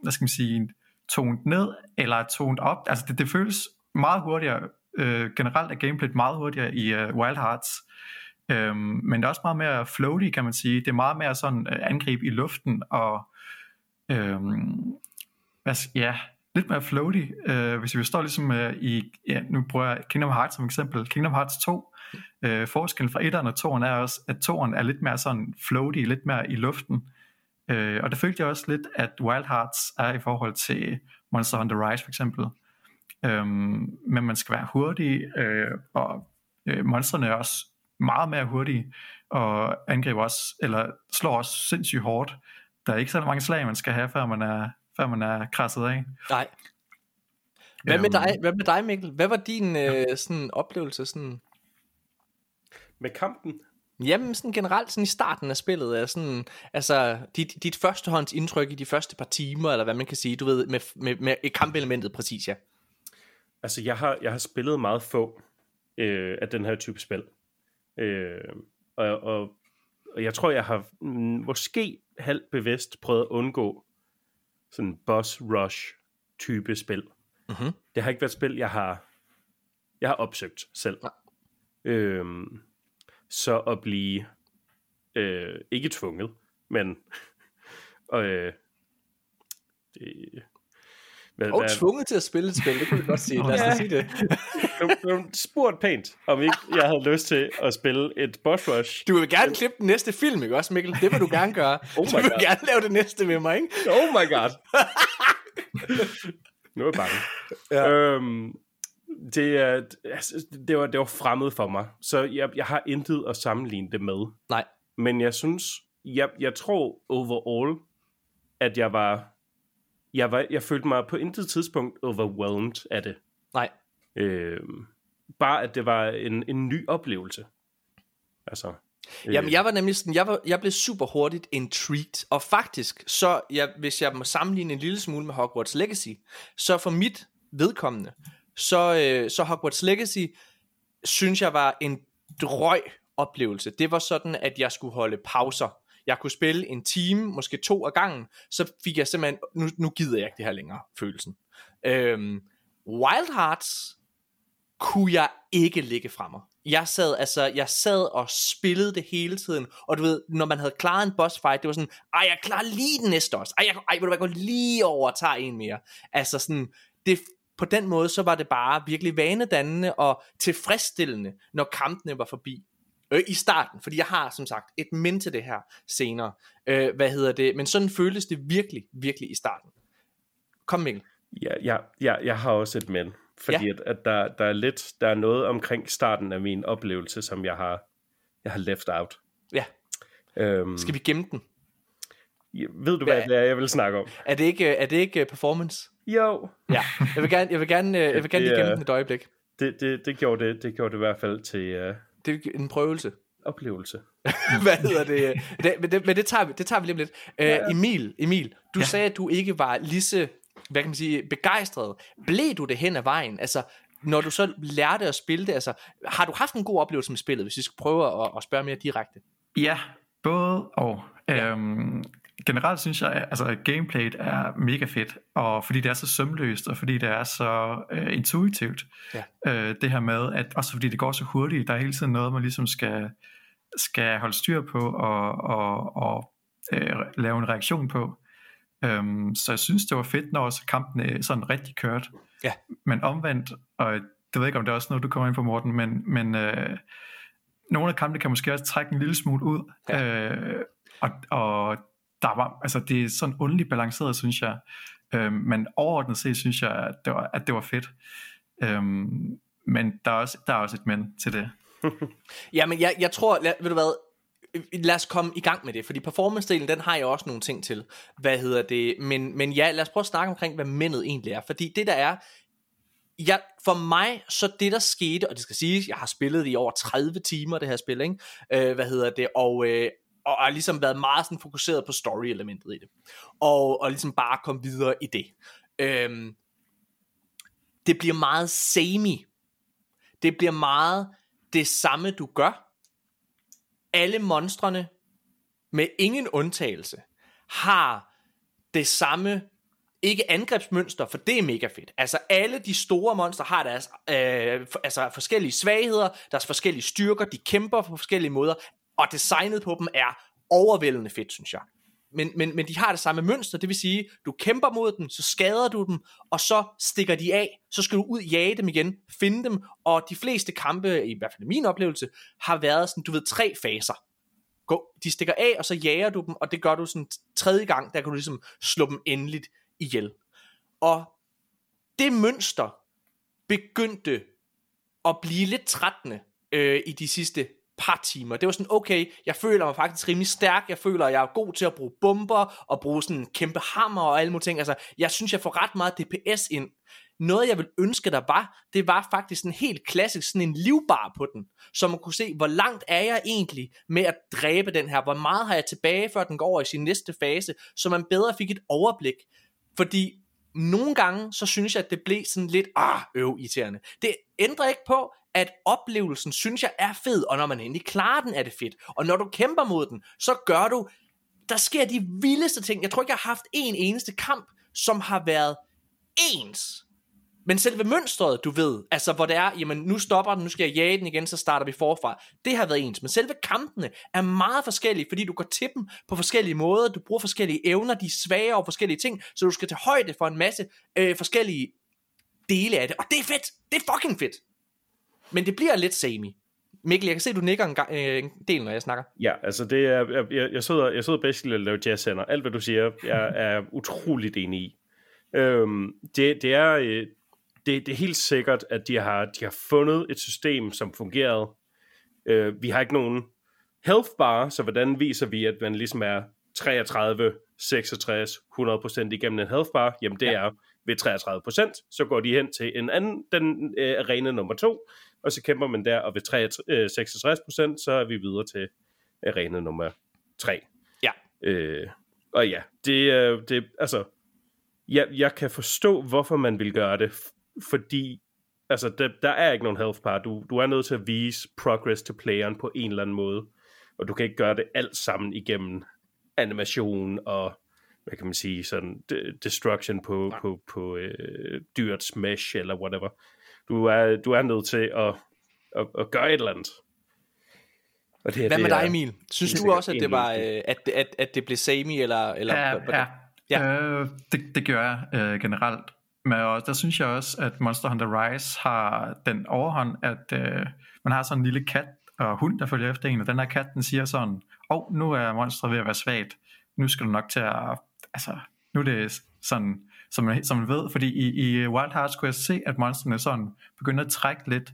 hvad skal man sige, tonet ned, eller tonet op. Altså det, det føles meget hurtigere, øh, generelt er gameplayet meget hurtigere i øh, Wild Hearts. Øh, men det er også meget mere floaty, kan man sige. Det er meget mere sådan øh, angreb i luften, og Øhm, hvad, ja, lidt mere floaty. Uh, hvis vi står ligesom uh, i, ja, nu bruger jeg Kingdom Hearts som eksempel, Kingdom Hearts 2, uh, øh, forskellen fra 1'eren og 2'eren er også, at 2'eren er lidt mere sådan floaty, lidt mere i luften. Uh, og det følte jeg også lidt, at Wild Hearts er i forhold til Monster Hunter Rise for eksempel. Um, men man skal være hurtig, uh, og uh, monstrene er også meget mere hurtige, og angriber også, eller slår også sindssygt hårdt. Der er ikke så mange slag, man skal have, før man er, før man er krasset af. Nej. Hvad med dig, hvad med dig Mikkel? Hvad var din øh, sådan, oplevelse sådan? Med kampen? Jamen sådan generelt sådan i starten af spillet er sådan, altså dit, dit førstehånds indtryk i de første par timer, eller hvad man kan sige, du ved, med, med, med kampelementet præcis, ja. Altså jeg har, jeg har spillet meget få øh, af den her type spil. Øh, og, og, og jeg tror, jeg har måske halvt bevidst prøvet at undgå sådan boss rush type spil. Mm-hmm. Det har ikke været spil, jeg har, jeg har opsøgt selv. Ja. Øhm, så at blive øh, ikke tvunget, men [LAUGHS] øh, det, hvad, og hvad? tvunget til at spille et spil, det kunne vi godt sige. Lad os [LAUGHS] ja. sige det. du, du spurgt pænt, om ikke jeg havde lyst til at spille et boss rush. Du vil gerne klippe den næste film, ikke også, Mikkel? Det vil du gerne gøre. [LAUGHS] oh du vil God. gerne lave det næste med mig, ikke? Oh my god. [LAUGHS] nu er jeg bange. Ja. Øhm, det, altså, det, var, det var fremmed for mig, så jeg, jeg har intet at sammenligne det med. Nej. Men jeg synes, jeg, jeg tror overall, at jeg var jeg, var, jeg følte mig på intet tidspunkt overwhelmed af det. Nej. Øh, bare at det var en, en ny oplevelse. Altså. Øh. Jamen, jeg var nemlig sådan, jeg, var, jeg blev super hurtigt intrigued, og faktisk, så jeg, hvis jeg må sammenligne en lille smule med Hogwarts Legacy, så for mit vedkommende, så, øh, så Hogwarts Legacy, synes jeg var en drøg oplevelse. Det var sådan, at jeg skulle holde pauser jeg kunne spille en time, måske to af gangen, så fik jeg simpelthen, nu, nu gider jeg ikke det her længere, følelsen. Øhm, Wild Hearts kunne jeg ikke ligge fra mig. Jeg sad, altså, jeg sad og spillede det hele tiden, og du ved, når man havde klaret en boss fight, det var sådan, ej, jeg klarer lige den næste også, ej, jeg, ej, vil du gå lige over og tage en mere. Altså sådan, det, på den måde, så var det bare virkelig vanedannende og tilfredsstillende, når kampene var forbi øh, i starten, fordi jeg har som sagt et men til det her senere. Øh, hvad hedder det? Men sådan føltes det virkelig, virkelig i starten. Kom Mikkel. Ja, ja, ja jeg har også et men. Fordi ja. at, at der, der er lidt, der er noget omkring starten af min oplevelse, som jeg har, jeg har left out. Ja. Øhm, Skal vi gemme den? Ja, ved du, hvad, hvad det er, jeg vil snakke om? Er det ikke, er det ikke performance? Jo. Ja, jeg vil gerne, jeg vil gerne, jeg vil gerne lige gemme den et øjeblik. Det, det, det, gjorde det, det gjorde det i hvert fald til, uh, det er en prøvelse. Oplevelse. [LAUGHS] Hvad hedder det? det men det, men det tager vi, det tager vi lige om lidt. Uh, ja, ja. Emil, Emil, du ja. sagde, at du ikke var lige så, hvad kan man sige, begejstret. Blev du det hen ad vejen? Altså, når du så lærte at spille det, altså, har du haft en god oplevelse med spillet, hvis vi skal prøve at, at spørge mere direkte? Ja, både og. Ja. Øhm, generelt synes jeg, altså at gameplayet er mega fedt, og fordi det er så sømløst, og fordi det er så øh, intuitivt, ja. øh, det her med, at også fordi det går så hurtigt, der er hele tiden noget, man ligesom skal, skal holde styr på, og, og, og øh, lave en reaktion på. Um, så jeg synes, det var fedt, når også kampen sådan rigtig kørt. Ja. Men omvendt, og det ved jeg ikke, om det er også noget, du kommer ind på, Morten, men, men øh, nogle af kampene kan måske også trække en lille smule ud. Ja. Øh, og, og der var, altså det er sådan ondeligt balanceret, synes jeg. Øhm, men overordnet set, synes jeg, at det var, at det var fedt. Øhm, men der er, også, der er også et men til det. [LAUGHS] ja, men jeg, jeg tror, lad, ved du hvad, lad os komme i gang med det, fordi performance-delen, den har jeg også nogle ting til. Hvad hedder det? Men, men ja, lad os prøve at snakke omkring, hvad mændet egentlig er. Fordi det der er, jeg, for mig, så det der skete, og det skal siges, jeg har spillet i over 30 timer, det her spil, ikke? Øh, hvad hedder det, og, øh, og har ligesom været meget sådan fokuseret på story-elementet i det. Og, og ligesom bare komme videre i det. Øhm, det bliver meget samey. Det bliver meget det samme, du gør. Alle monstrene, med ingen undtagelse, har det samme ikke angrebsmønster, for det er mega fedt. Altså alle de store monster har deres øh, altså forskellige svagheder, deres forskellige styrker, de kæmper på forskellige måder, og designet på dem er overvældende fedt, synes jeg. Men, men, men de har det samme mønster, det vil sige, du kæmper mod dem, så skader du dem, og så stikker de af, så skal du ud jage dem igen, finde dem, og de fleste kampe, i hvert fald min oplevelse, har været sådan, du ved, tre faser. Gå, de stikker af, og så jager du dem, og det gør du sådan tredje gang, der kan du ligesom slå dem endeligt ihjel. Og det mønster begyndte at blive lidt trættende øh, i de sidste par timer. Det var sådan, okay, jeg føler mig faktisk rimelig stærk, jeg føler, jeg er god til at bruge bomber, og bruge sådan en kæmpe hammer og alle mulige ting. Altså, jeg synes, jeg får ret meget DPS ind. Noget, jeg vil ønske, der var, det var faktisk en helt klassisk, sådan en livbar på den, så man kunne se, hvor langt er jeg egentlig med at dræbe den her, hvor meget har jeg tilbage, før den går over i sin næste fase, så man bedre fik et overblik. Fordi nogle gange, så synes jeg, at det blev sådan lidt, ah, øv, irriterende. Det ændrer ikke på, at oplevelsen, synes jeg, er fed, og når man endelig klarer den, er det fedt. Og når du kæmper mod den, så gør du, der sker de vildeste ting. Jeg tror ikke, jeg har haft en eneste kamp, som har været ens. Men selve mønstret, du ved, altså hvor det er, jamen nu stopper den, nu skal jeg jage den igen, så starter vi forfra. Det har været ens, men selve kampene er meget forskellige, fordi du går til dem på forskellige måder, du bruger forskellige evner, de er svage og forskellige ting, så du skal tage højde for en masse øh, forskellige dele af det, og det er fedt, det er fucking fedt. Men det bliver lidt samey. Mikkel, jeg kan se, at du nikker en, gang, øh, en del, når jeg snakker. Ja, altså det er, jeg, jeg, sidder, jeg sidder basically og laver jazz Alt, hvad du siger, jeg [LAUGHS] er utroligt enig i. Øhm, det, det, er, øh, det, det er helt sikkert, at de har, de har fundet et system, som fungerede. Øh, vi har ikke nogen health bar, så hvordan viser vi, at man ligesom er 33, 66, 100% igennem en health bar? Jamen det ja. er ved 33%, så går de hen til en anden, den øh, arena nummer to, og så kæmper man der, og ved 3, øh, 66%, så er vi videre til arena nummer 3. Ja. Øh, og ja, det, øh, det altså, jeg, jeg kan forstå, hvorfor man vil gøre det, fordi altså, der, der er ikke nogen health bar. Du, du er nødt til at vise progress til playeren på en eller anden måde, og du kan ikke gøre det alt sammen igennem animation og hvad kan man sige, sådan destruction på, ja. på, på øh, dyrets mesh eller whatever. Du er, du er nødt til at, at, at gøre et eller andet. Og det, Hvad med dig, Emil? Synes du også, at det var, øh, at, at, at det blev samey, eller, eller ja, ja. ja. Øh, det, det gør jeg øh, generelt. Men også, der synes jeg også, at Monster Hunter Rise har den overhånd, at øh, man har sådan en lille kat og hund, der følger efter en, og den her kat, den siger sådan, åh, oh, nu er monstret ved at være svagt, nu skal du nok til at, altså, nu er det sådan, som man, som man ved, fordi i, i Wild Hearts kunne jeg se, at monsterne sådan begyndte at trække lidt,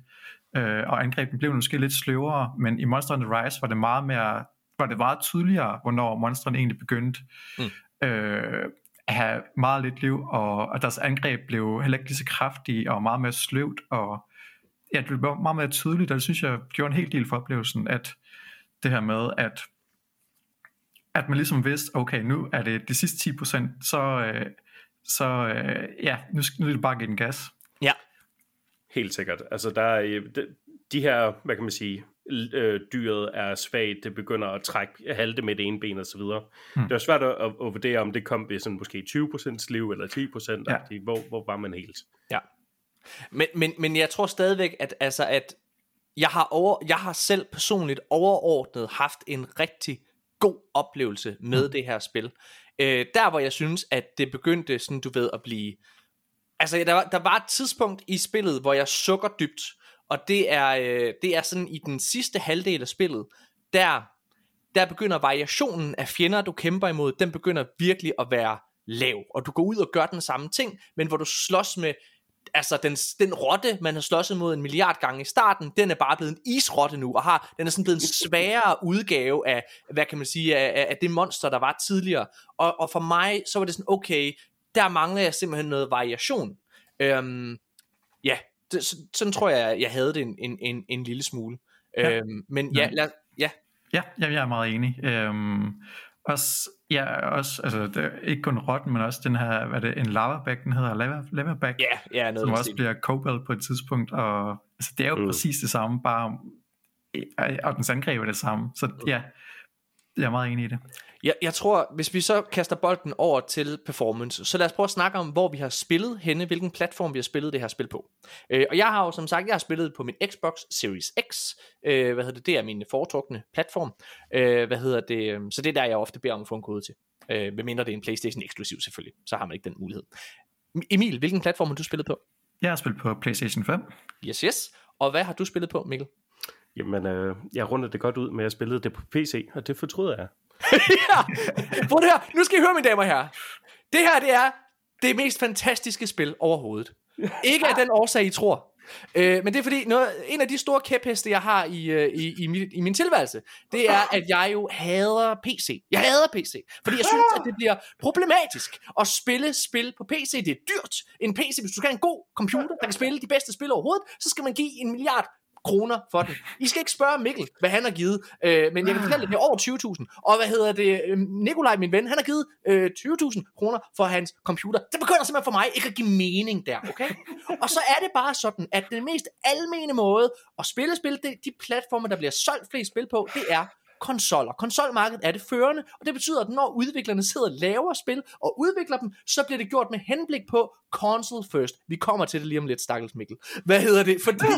øh, og angrebene blev måske lidt sløvere, men i Monster Hunter Rise var det meget mere, var det meget tydeligere, hvornår monsterne egentlig begyndte mm. øh, at have meget lidt liv, og at deres angreb blev heller ikke lige så kraftige, og meget mere sløvt, og ja, det blev meget mere tydeligt, og det synes jeg gjorde en hel del for oplevelsen, at det her med, at at man ligesom vidste, okay, nu er det de sidste 10%, så, øh, så øh, ja, nu, nu er det bare give den gas. Ja. Helt sikkert. Altså der er de, de her, hvad kan man sige, øh, dyret er svagt, det begynder at trække halte med det ene ben og så videre. Hmm. Det var svært at, at vurdere, om det kom ved sådan måske 20% liv eller 10%, ja. hvor, hvor var man helt? Ja. Men, men, men jeg tror stadigvæk, at, altså, at jeg, har over, jeg har selv personligt overordnet haft en rigtig god oplevelse med hmm. det her spil. Øh, der hvor jeg synes, at det begyndte sådan, du ved, at blive... Altså, der var, der var et tidspunkt i spillet, hvor jeg sukker dybt, og det er, øh, det er sådan i den sidste halvdel af spillet, der, der begynder variationen af fjender, du kæmper imod, den begynder virkelig at være lav, og du går ud og gør den samme ting, men hvor du slås med altså den, den rotte, man har slåsset mod en milliard gange i starten, den er bare blevet en isrotte nu, og har, den er sådan blevet en sværere udgave af, hvad kan man sige, af, af det monster, der var tidligere. Og, og for mig, så var det sådan, okay, der mangler jeg simpelthen noget variation. Øhm, ja, det, sådan tror jeg, jeg havde det en, en, en, en lille smule. Ja. Øhm, men ja, lad, ja. Ja, jeg er meget enig. Øhm, også, ja, også, altså, det er ikke kun rotten, men også den her, hvad det, en lavaback, den hedder, lava, ja, ja, noget som også bliver cobalt på et tidspunkt, og altså, det er jo mm. præcis det samme, bare, og den angreb er det samme, så ja, jeg er meget enig i det. Jeg, jeg tror, hvis vi så kaster bolden over til performance, så lad os prøve at snakke om, hvor vi har spillet henne, hvilken platform vi har spillet det her spil på. Øh, og jeg har jo som sagt, jeg har spillet på min Xbox Series X, øh, hvad hedder det, det er min foretrukne platform, øh, hvad hedder det, øh, så det er der, jeg ofte beder om at få en kode til. Øh, medmindre det er en Playstation eksklusiv selvfølgelig, så har man ikke den mulighed. Emil, hvilken platform har du spillet på? Jeg har spillet på Playstation 5. Yes, yes. Og hvad har du spillet på, Mikkel? Jamen, øh, jeg rundede det godt ud med, at jeg spillede det på PC, og det fortryder jeg. [LAUGHS] ja, prøv det her. Nu skal I høre, mine damer og herrer. Det her, det er det mest fantastiske spil overhovedet. [LAUGHS] Ikke af den årsag, I tror. Øh, men det er fordi, noget, en af de store kæpheste, jeg har i, øh, i, i, min, i min tilværelse, det er, at jeg jo hader PC. Jeg hader PC, fordi jeg synes, at det bliver problematisk at spille spil på PC. Det er dyrt. En PC, hvis du skal have en god computer, der kan spille de bedste spil overhovedet, så skal man give en milliard kroner for den. I skal ikke spørge Mikkel, hvad han har givet, øh, men jeg kan fortælle, at det er over 20.000. Og hvad hedder det, øh, Nikolaj, min ven, han har givet øh, 20.000 kroner for hans computer. Det begynder simpelthen for mig ikke at give mening der, okay? Og så er det bare sådan, at den mest almene måde at spille spil, det, de platformer, der bliver solgt flest spil på, det er konsoller. Konsolmarkedet er det førende, og det betyder, at når udviklerne sidder og laver spil og udvikler dem, så bliver det gjort med henblik på console first. Vi kommer til det lige om lidt, stakkels Mikkel. Hvad hedder det? Fordi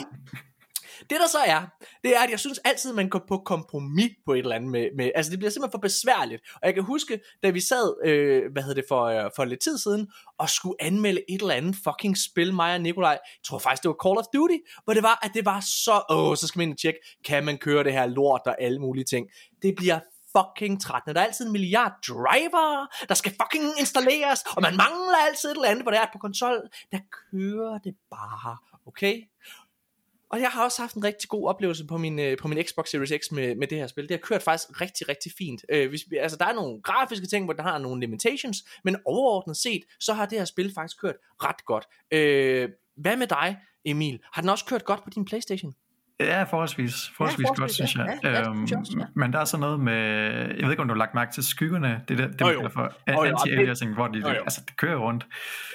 det der så er, det er, at jeg synes altid, man går på kompromis på et eller andet med, med altså det bliver simpelthen for besværligt. Og jeg kan huske, da vi sad, øh, hvad hedder det, for, øh, for lidt tid siden, og skulle anmelde et eller andet fucking spil, mig og Nikolaj, jeg tror faktisk, det var Call of Duty, hvor det var, at det var så, åh, så skal man ind og tjekke, kan man køre det her lort og alle mulige ting. Det bliver fucking trættende. Der er altid en milliard driver, der skal fucking installeres, og man mangler altid et eller andet, hvor det er på konsol. Der kører det bare, okay? Og jeg har også haft en rigtig god oplevelse på min, øh, på min Xbox Series X med, med det her spil. Det har kørt faktisk rigtig, rigtig fint. Øh, hvis, altså, der er nogle grafiske ting, hvor der har nogle limitations, men overordnet set, så har det her spil faktisk kørt ret godt. Øh, hvad med dig, Emil? Har den også kørt godt på din Playstation? Ja, forholdsvis, forholdsvis, ja, forholdsvis godt, synes jeg. Ja, ja, øhm, ja. Men der er sådan noget med, jeg ved ikke, om du har lagt mærke til skyggerne, det, der, det man kalder for anti-aliasing, hvor de, altså, det kører rundt.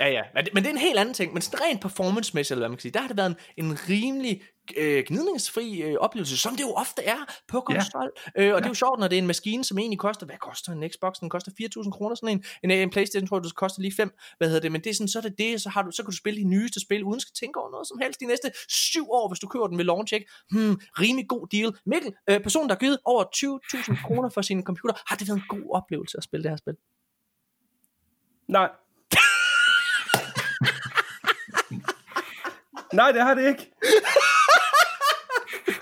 Ja, ja, men det er en helt anden ting, men sådan rent performance-mæssigt, eller hvad man kan sige, der har det været en, en rimelig øh, gnidningsfri øh, oplevelse, som det jo ofte er på konsol. Ja. Øh, og ja. det er jo sjovt, når det er en maskine, som egentlig koster, hvad koster en Xbox? Den koster 4.000 kroner, sådan en. En, en Playstation tror jeg, det koster lige 5. Hvad hedder det? Men det er sådan, så er det det, så, har du, så kan du spille de nyeste spil, uden at tænke over noget som helst de næste syv år, hvis du køber den ved launch, ikke? Hmm, rimelig god deal. Mikkel, øh, personen, der har givet over 20.000 kroner for sin computer, har det været en god oplevelse at spille det her spil? Nej. [LAUGHS] Nej, det har det ikke.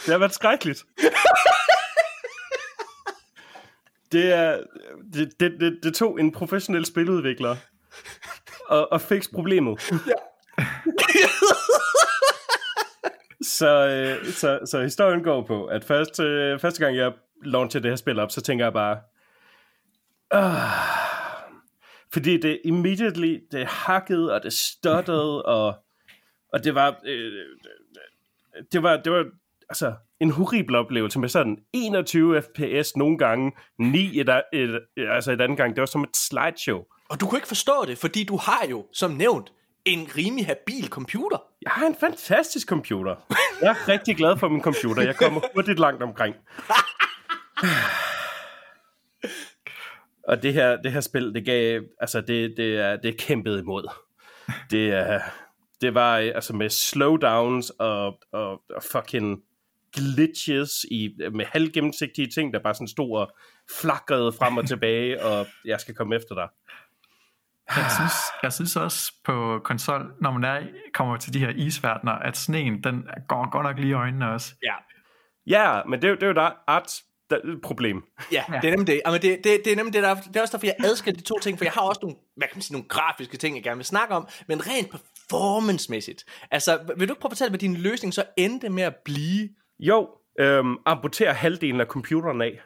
Det har været skrækkeligt. Det er det, det, det, det tog en professionel spiludvikler at, at fikse problemet. Ja. så, øh, så, så historien går på, at først, øh, første gang jeg launchede det her spil op, så tænker jeg bare, uh, fordi det immediately, det hakkede, og det stottede, og, og det var, øh, det var, det var altså, en horribel oplevelse med sådan 21 fps nogle gange, 9 et, et, altså et andet gang. Det var som et slideshow. Og du kunne ikke forstå det, fordi du har jo, som nævnt, en rimelig habil computer. Jeg har en fantastisk computer. Jeg er rigtig glad for min computer. Jeg kommer hurtigt langt omkring. [LAUGHS] Og det her, det her spil, det gav, altså det, det, er, det kæmpet imod. Det, er, det var altså med slowdowns og, og, og fucking glitches i, med halvgennemsigtige ting, der bare sådan stod og flakkede frem og [LAUGHS] tilbage, og jeg skal komme efter dig. Jeg synes, jeg synes også på konsol, når man er, kommer til de her isverdener, at sneen, den går godt nok lige i øjnene også. Ja. Ja, men det, er jo- det er jo der art problem. Ja, det er nemlig det. Jamen, det, det, det er nemlig det, der, det er også derfor, jeg adskiller de to ting, for jeg har også nogle, hvad kan man sige, nogle grafiske ting, jeg gerne vil snakke om, men rent performance-mæssigt. Altså, vil du ikke prøve at fortælle, hvad din løsning så endte med at blive? Jo, øhm, amputere halvdelen af computeren af.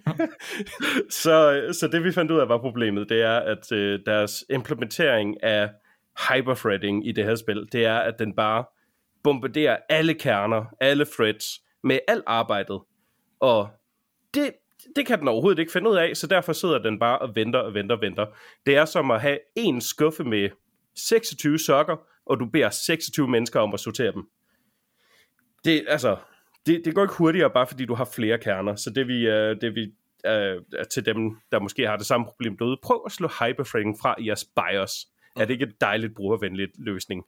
[LAUGHS] så, så det vi fandt ud af var problemet, det er, at øh, deres implementering af hyperthreading i det her spil, det er, at den bare bombarderer alle kerner, alle threads, med alt arbejdet. Og det, det kan den overhovedet ikke finde ud af, så derfor sidder den bare og venter og venter og venter. Det er som at have en skuffe med 26 sokker, og du beder 26 mennesker om at sortere dem. Det, altså, det, det går ikke hurtigere, bare fordi du har flere kerner. Så det vi, uh, det vi uh, til dem, der måske har det samme problem derude, prøv at slå hyperthreading fra i jeres BIOS. Er det ikke et dejligt brugervenligt løsning?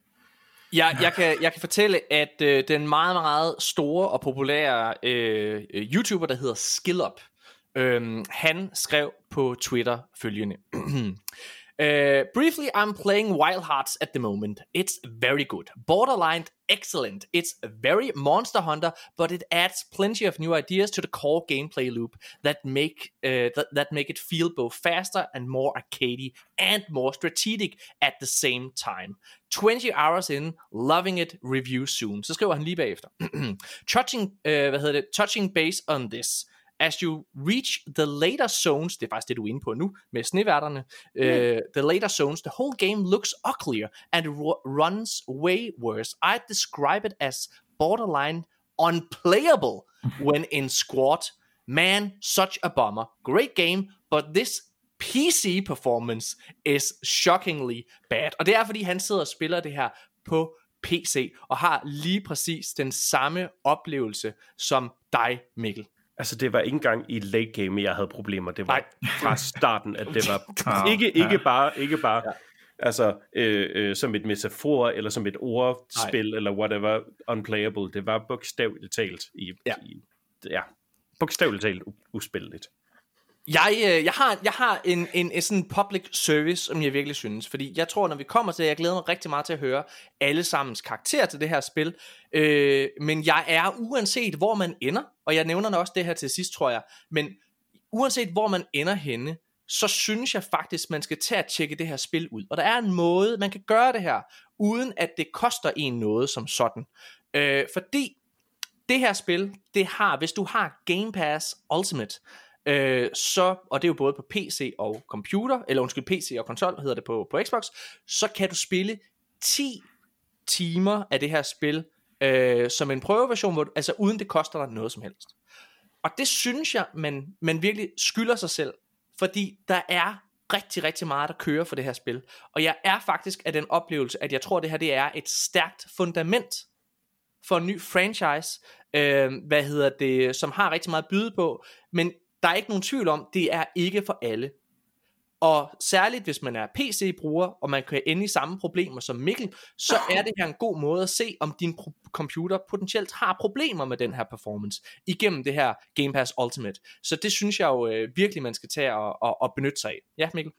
Jeg, jeg, kan, jeg kan fortælle, at øh, den meget, meget store og populære øh, øh, YouTuber, der hedder SkillUp, øh, han skrev på Twitter følgende. [CLEARS THROAT] Uh, briefly, I'm playing Wild Hearts at the moment. It's very good. Borderline excellent. It's very Monster Hunter, but it adds plenty of new ideas to the core gameplay loop that make uh, that, make it feel both faster and more arcadey and more strategic at the same time. 20 hours in, loving it, review soon. Så skriver han lige bagefter. [CLEARS THROAT] touching, uh, hvad hedder det? Touching base on this. As you reach the later zones, det er faktisk det, du er inde på nu, med sneværterne, uh, the later zones, the whole game looks uglier and ru- runs way worse. I'd describe it as borderline unplayable [LAUGHS] when in squad. Man, such a bummer. Great game, but this PC performance is shockingly bad. Og det er, fordi han sidder og spiller det her på PC, og har lige præcis den samme oplevelse som dig, Mikkel. Altså, det var ikke engang i late game, jeg havde problemer. Det var Nej. fra starten, at det var [LAUGHS] ikke, ikke ja. bare, ikke bare altså, øh, øh, som et metafor, eller som et ordspil, eller whatever, unplayable. Det var bogstaveligt talt i, Ja. i ja, bogstaveligt talt u- uspilleligt. Jeg, øh, jeg har, jeg har en, en, en sådan public service, som jeg virkelig synes, fordi jeg tror, når vi kommer til det, jeg glæder mig rigtig meget til at høre alle sammens karakter til det her spil, øh, men jeg er uanset hvor man ender, og jeg nævner også det her til sidst, tror jeg, men uanset hvor man ender henne, så synes jeg faktisk, man skal tage at tjekke det her spil ud. Og der er en måde, man kan gøre det her, uden at det koster en noget som sådan. Øh, fordi det her spil, det har, hvis du har Game Pass Ultimate, øh, så, og det er jo både på PC og computer, eller undskyld, PC og konsol hedder det på, på Xbox, så kan du spille 10 timer af det her spil, øh, som en prøveversion, hvor, du- altså uden det koster dig noget som helst. Og det synes jeg, man, man virkelig skylder sig selv, fordi der er rigtig, rigtig meget, der kører for det her spil. Og jeg er faktisk af den oplevelse, at jeg tror, at det her det er et stærkt fundament for en ny franchise, øh, hvad hedder det, som har rigtig meget at byde på, men der er ikke nogen tvivl om, det er ikke for alle. Og særligt hvis man er PC-bruger, og man kan ende i samme problemer som Mikkel, så [COUGHS] er det her en god måde at se, om din pro- computer potentielt har problemer med den her performance, igennem det her Game Pass Ultimate. Så det synes jeg jo øh, virkelig, man skal tage og, og, og benytte sig af. Ja, Mikkel?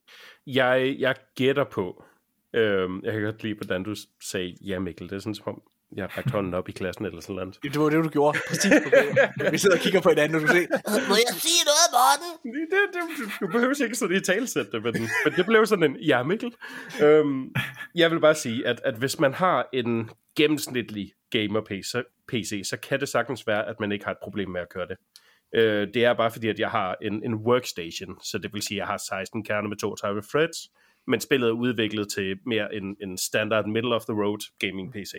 Jeg, jeg gætter på, øhm, jeg kan godt lide, hvordan du sagde, ja Mikkel, det er sådan som om, jeg har rakt [LAUGHS] hånden op i klassen eller sådan noget. Det var det, du gjorde. Præcis. [LAUGHS] Vi sidder og kigger på hinanden, og du kan se, må jeg sige det det Det, det, du, behøver ikke sådan i talsætte det, men, men det blev sådan en, ja Mikkel. Øhm, jeg vil bare sige, at, at hvis man har en gennemsnitlig gamer PC, PC, så kan det sagtens være, at man ikke har et problem med at køre det. Øh, det er bare fordi, at jeg har en, en workstation, så det vil sige, at jeg har 16 kerner med 32 threads, men spillet er udviklet til mere en, en standard middle of the road gaming PC.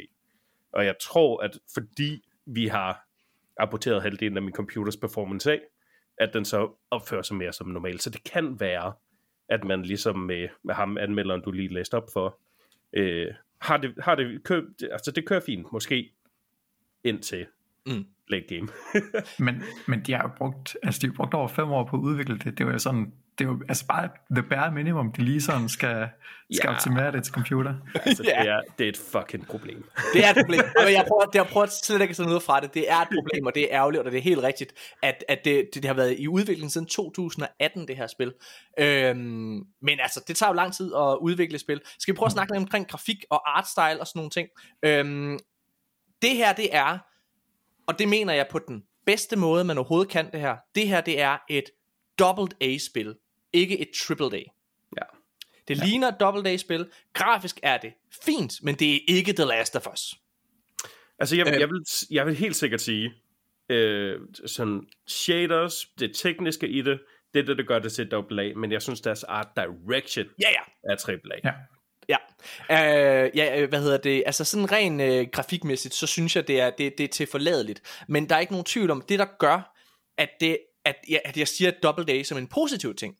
Og jeg tror, at fordi vi har rapporteret halvdelen af min computers performance af, at den så opfører sig mere som normalt. Så det kan være, at man ligesom med, med ham anmelderen, du lige læste op for, øh, har det, har det, kø, altså det kører fint, måske indtil Mm. late game. [LAUGHS] Men, men de har jo brugt, altså de har brugt over fem år på at udvikle det. Det var jo sådan, det er jo altså bare the bare minimum, de lige sådan skal, skal Ja. optimere det til computer. [LAUGHS] altså, Ja. det, er, det er et fucking problem. Det er et problem. [LAUGHS] Og jeg prøver, det har prøvet slet ikke at noget fra det. Det er et problem, og det er ærgerligt, og det er helt rigtigt, at, at det, det, det har været i udvikling siden 2018, det her spil. Øhm, men altså, det tager jo lang tid at udvikle et spil. Skal vi prøve at snakke lidt omkring grafik og artstyle og sådan nogle ting? Øhm, det her, det er, og det mener jeg på den bedste måde, man overhovedet kan det her. Det her, det er et double A-spil, ikke et triple A. Ja. Det ja. ligner et double A-spil. Grafisk er det fint, men det er ikke The Last of Us. Altså, jeg, Øh. jeg, vil, jeg vil helt sikkert sige, øh, sådan shaders, det tekniske i det, det er det, der gør det til AA, men jeg synes, deres art direction Ja, ja. er AAA. Ja. Ja, øh, ja øh, hvad hedder det, altså sådan rent øh, grafikmæssigt, så synes jeg, det er, det, det er til forladeligt. Men der er ikke nogen tvivl om, det der gør, at, det, at, ja, at jeg siger Double Day som en positiv ting,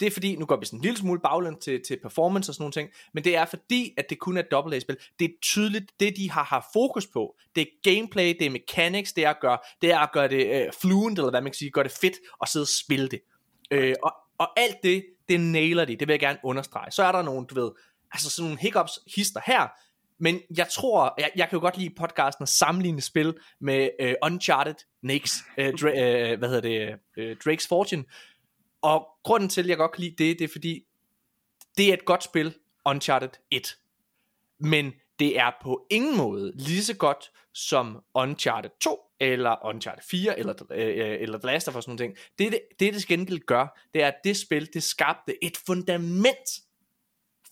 det er fordi, nu går vi sådan en lille smule baglæns til, til performance og sådan nogle ting, men det er fordi, at det kun er double A-spil. Det er tydeligt, det de har haft fokus på, det er gameplay, det er mechanics, det er at gøre det, er at gøre det øh, fluent, eller hvad man kan sige, gøre det fedt, og sidde og spille det. Øh, og, og alt det, det nailer de, det vil jeg gerne understrege. Så er der nogle, du ved, altså sådan nogle hiccups, hister her, men jeg tror, jeg, jeg kan jo godt lide podcasten at sammenligne spil med øh, Uncharted, Nake's, øh, Dra- øh, øh, hvad hedder det, øh, Drake's Fortune, og grunden til, at jeg godt kan lide det, det er fordi, det er et godt spil, Uncharted 1. Men det er på ingen måde lige så godt som Uncharted 2, eller Uncharted 4, eller, øh, øh, eller The Last of Us, sådan noget. ting. Det, det, det, det skændel gør, det er, at det spil, det skabte et fundament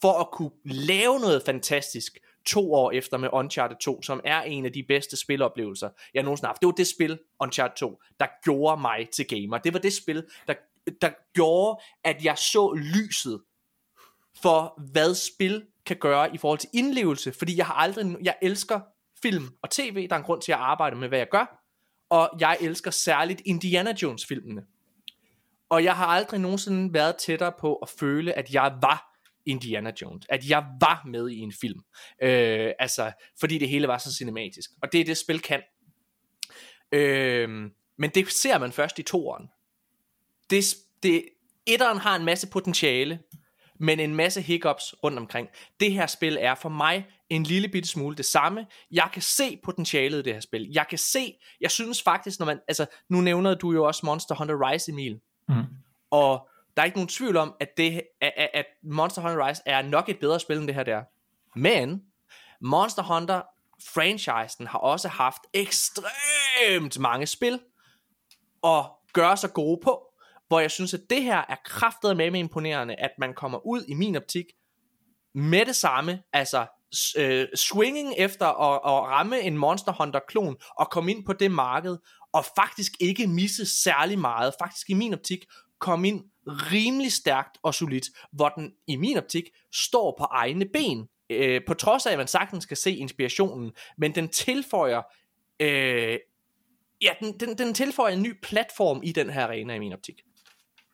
for at kunne lave noget fantastisk to år efter med Uncharted 2, som er en af de bedste spiloplevelser, jeg nogensinde har haft. Det var det spil, Uncharted 2, der gjorde mig til gamer. Det var det spil, der, der gjorde, at jeg så lyset for, hvad spil kan gøre i forhold til indlevelse, fordi jeg har aldrig, jeg elsker film og tv, der er en grund til at arbejder med, hvad jeg gør, og jeg elsker særligt Indiana Jones filmene. Og jeg har aldrig nogensinde været tættere på at føle, at jeg var Indiana Jones. At jeg var med i en film. Øh, altså, fordi det hele var så cinematisk. Og det er det, spil kan. Øh, men det ser man først i toeren. Det, det, etteren har en masse potentiale, men en masse hiccups rundt omkring. Det her spil er for mig en lille bitte smule det samme. Jeg kan se potentialet i det her spil. Jeg kan se, jeg synes faktisk, når man, altså, nu nævner du jo også Monster Hunter Rise, Emil. Mm. Og der er ikke nogen tvivl om, at, det, at, at Monster Hunter Rise er nok et bedre spil end det her der. Men Monster Hunter franchisen har også haft ekstremt mange spil og gøre sig gode på, hvor jeg synes, at det her er kraftet med med imponerende, at man kommer ud i min optik med det samme, altså øh, swinging efter at, at ramme en Monster Hunter klon og komme ind på det marked og faktisk ikke misse særlig meget, faktisk i min optik komme ind rimelig stærkt og solidt, hvor den i min optik står på egne ben, øh, på trods af at man sagtens skal se inspirationen, men den tilføjer øh, ja, den, den, den tilføjer en ny platform i den her arena i min optik.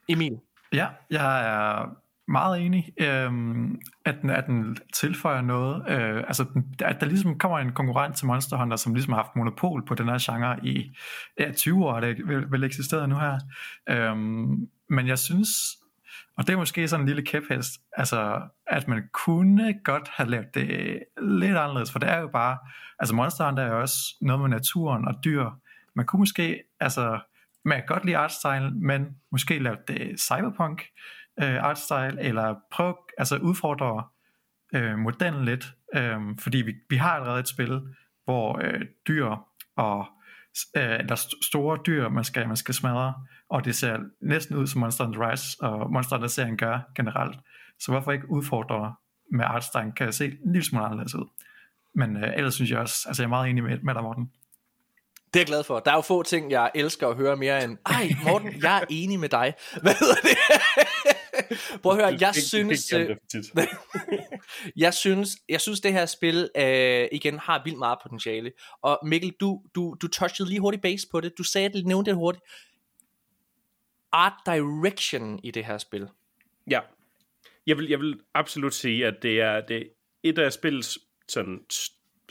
Emil. Ja, jeg er meget enig, øhm, at, den, at den tilføjer noget. Øh, altså, den- at der ligesom kommer en konkurrent til Monster Hunter, som ligesom har haft monopol på den her genre i ja, 20 år, det vil, vil eksistere nu her. Øhm, men jeg synes, og det er måske sådan en lille kæphest, altså, at man kunne godt have lavet det lidt anderledes, for det er jo bare, altså Monster Hunter er jo også noget med naturen og dyr. Man kunne måske, altså, man kan godt lide artstyle, men måske lave det cyberpunk øh, artstyle, eller prøv altså udfordre øh, modellen lidt, øh, fordi vi, vi har allerede et spil, hvor øh, dyr og øh, eller st- store dyr, man skal, man skal smadre, og det ser næsten ud som Monster Hunter Rise, og Monster Hunter serien gør generelt. Så hvorfor ikke udfordre med artstyle, kan jeg se en lille smule anderledes ud. Men øh, ellers synes jeg også, altså jeg er meget enig med, med dig, Morten. Det er jeg glad for. Der er jo få ting, jeg elsker at høre mere end, ej Morten, jeg er enig med dig. Hvad hedder det? [LAUGHS] Prøv at høre, jeg synes, [LAUGHS] jeg synes, jeg synes det her spil øh, igen har vildt meget potentiale. Og Mikkel, du, du, du touchede lige hurtigt base på det. Du sagde det, nævnte det hurtigt. Art direction i det her spil. Ja. Jeg vil, jeg vil absolut sige, at det er, det, et af spillets sådan,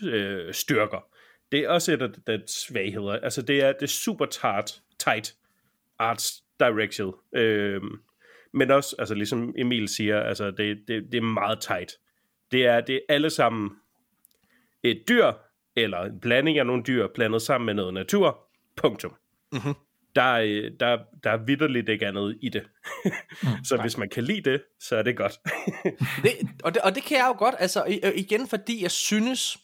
øh, styrker. Det er også et af dets svagheder. Altså, det er, det er super tart, tight arts direction. Øh, men også, altså ligesom Emil siger, altså det, det, det er meget tight. Det er, det er alle sammen et dyr, eller en blanding af nogle dyr, blandet sammen med noget natur. Punktum. Mm-hmm. Der, er, der, der er vidderligt ikke andet i det. Mm, [LAUGHS] så nej. hvis man kan lide det, så er det godt. det, og, det, og det kan jeg jo godt, altså igen fordi jeg synes,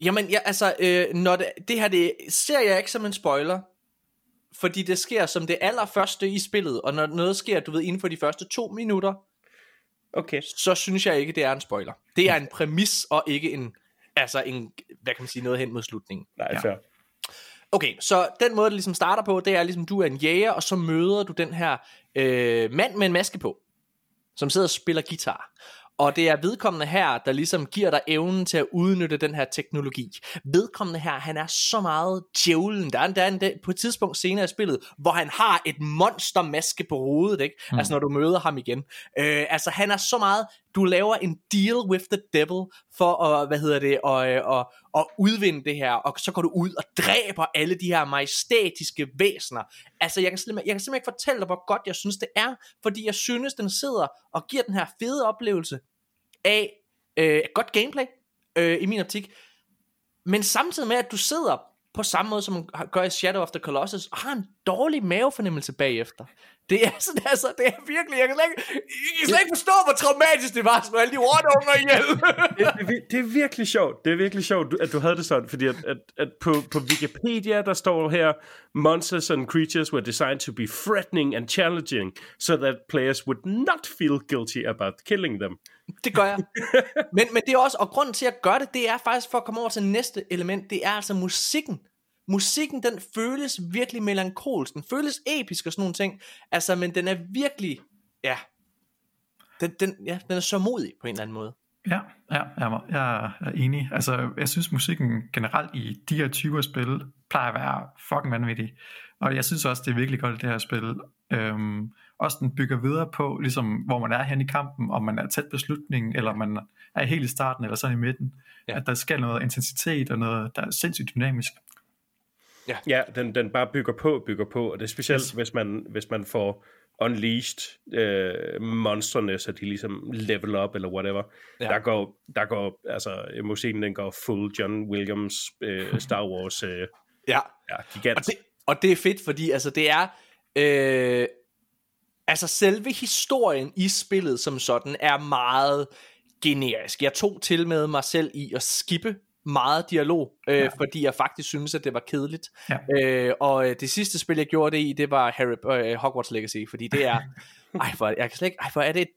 jamen ja, altså, øh, når det, det her, det ser jeg ikke som en spoiler, fordi det sker som det allerførste i spillet, og når noget sker, du ved, inden for de første to minutter, okay. så synes jeg ikke, det er en spoiler. Det er en præmis, og ikke en, altså en, hvad kan man sige, noget hen mod slutningen. Nej, ja. fair. Okay, så den måde, det ligesom starter på, det er ligesom, du er en jæger, og så møder du den her øh, mand med en maske på, som sidder og spiller guitar. Og det er vedkommende her, der ligesom giver dig evnen til at udnytte den her teknologi. Vedkommende her, han er så meget djævlen. Der er, er en, på et tidspunkt senere i spillet, hvor han har et monstermaske på hovedet, ikke? Mm. Altså når du møder ham igen. Øh, altså han er så meget, du laver en deal with the devil for at, hvad hedder det, og, og, og udvinde det her, og så går du ud og dræber alle de her majestætiske væsener. Altså jeg kan, jeg kan simpelthen ikke fortælle dig, hvor godt jeg synes det er, fordi jeg synes, den sidder og giver den her fede oplevelse af øh, godt gameplay øh, i min optik, men samtidig med, at du sidder på samme måde, som man gør i Shadow of the Colossus, og har en dårlig mavefornemmelse bagefter. Det er sådan, altså, det er virkelig, jeg kan slet ikke, jeg kan slet ikke forstå, hvor traumatisk det var, når alle de rotunger ihjel. det, det, det, er virkelig sjovt, det er virkelig sjovt, at du havde det sådan, fordi at, at, at på, på Wikipedia, der står her, monsters and creatures were designed to be threatening and challenging, so that players would not feel guilty about killing them. Det gør jeg. Men, men det er også, og grunden til at gøre det, det er faktisk for at komme over til næste element, det er altså musikken. Musikken, den føles virkelig melankolsk, den føles episk og sådan nogle ting, altså, men den er virkelig, ja, den, den, ja, den er så modig på en eller anden måde. Ja, ja jeg, jeg er enig. Altså, jeg synes musikken generelt i de her 20 spil plejer at være fucking vanvittig. Og jeg synes også, det er virkelig godt, det her spil. Øhm, også den bygger videre på, ligesom hvor man er hen i kampen, om man er tæt på slutningen, eller man er helt i starten, eller sådan i midten. Ja. At der skal noget intensitet og noget, der er sindssygt dynamisk. Ja, ja den, den bare bygger på, bygger på, og det er specielt, yes. hvis, man, hvis man får unleashed øh, monsterne, så de ligesom level up, eller whatever. Ja. Der går, der går, altså, musikken den går full John Williams øh, [LAUGHS] Star Wars. Øh, ja. ja gigant. Og det, og det er fedt, fordi altså, det er... Øh, altså selve historien i spillet som sådan er meget generisk. Jeg tog til med mig selv i at skippe meget dialog, øh, ja. fordi jeg faktisk synes, at det var kedeligt. Ja. Øh, og øh, det sidste spil, jeg gjorde det i, det var Harry, øh, Hogwarts Legacy, fordi det er, [LAUGHS] ej, for, jeg kan slet ikke, ej, for er det et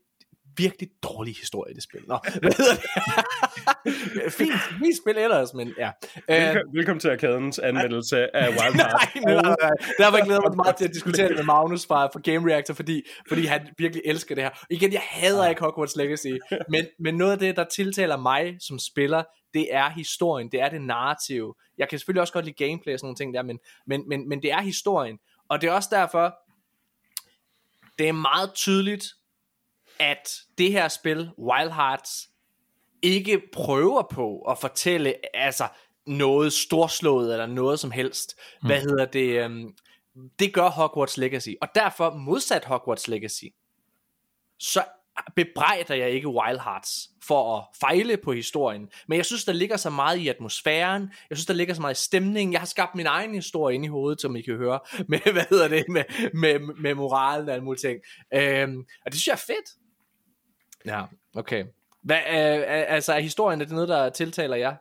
virkelig dårlig historie, det spil. Nå, hvad hedder det? [LAUGHS] fint, fint spil ellers, men ja. Velkommen, uh, velkommen til Arkadens anmeldelse af [LAUGHS] Wild Heart. nej, nej, nej. Der har jeg glædet mig meget til at diskutere det med Magnus fra, fra Game Reactor, fordi, fordi han virkelig elsker det her. Og igen, jeg hader ikke Hogwarts Legacy, men, men noget af det, der tiltaler mig som spiller, det er historien, det er det narrative. Jeg kan selvfølgelig også godt lide gameplay og sådan nogle ting der, men, men, men, men det er historien. Og det er også derfor, det er meget tydeligt, at det her spil, Wild Hearts, ikke prøver på at fortælle altså noget storslået eller noget som helst. Mm. Hvad hedder det? Um, det gør Hogwarts Legacy. Og derfor, modsat Hogwarts Legacy, så bebrejder jeg ikke Wild Hearts for at fejle på historien. Men jeg synes, der ligger så meget i atmosfæren. Jeg synes, der ligger så meget i stemningen. Jeg har skabt min egen historie ind i hovedet, som I kan høre. [LAUGHS] Med, hvad hedder det? Med, med, med moralen og alle mulige ting. Øhm, og det synes jeg er fedt. Ja, okay. Hvad, øh, altså er historien, er det noget, der tiltaler jer?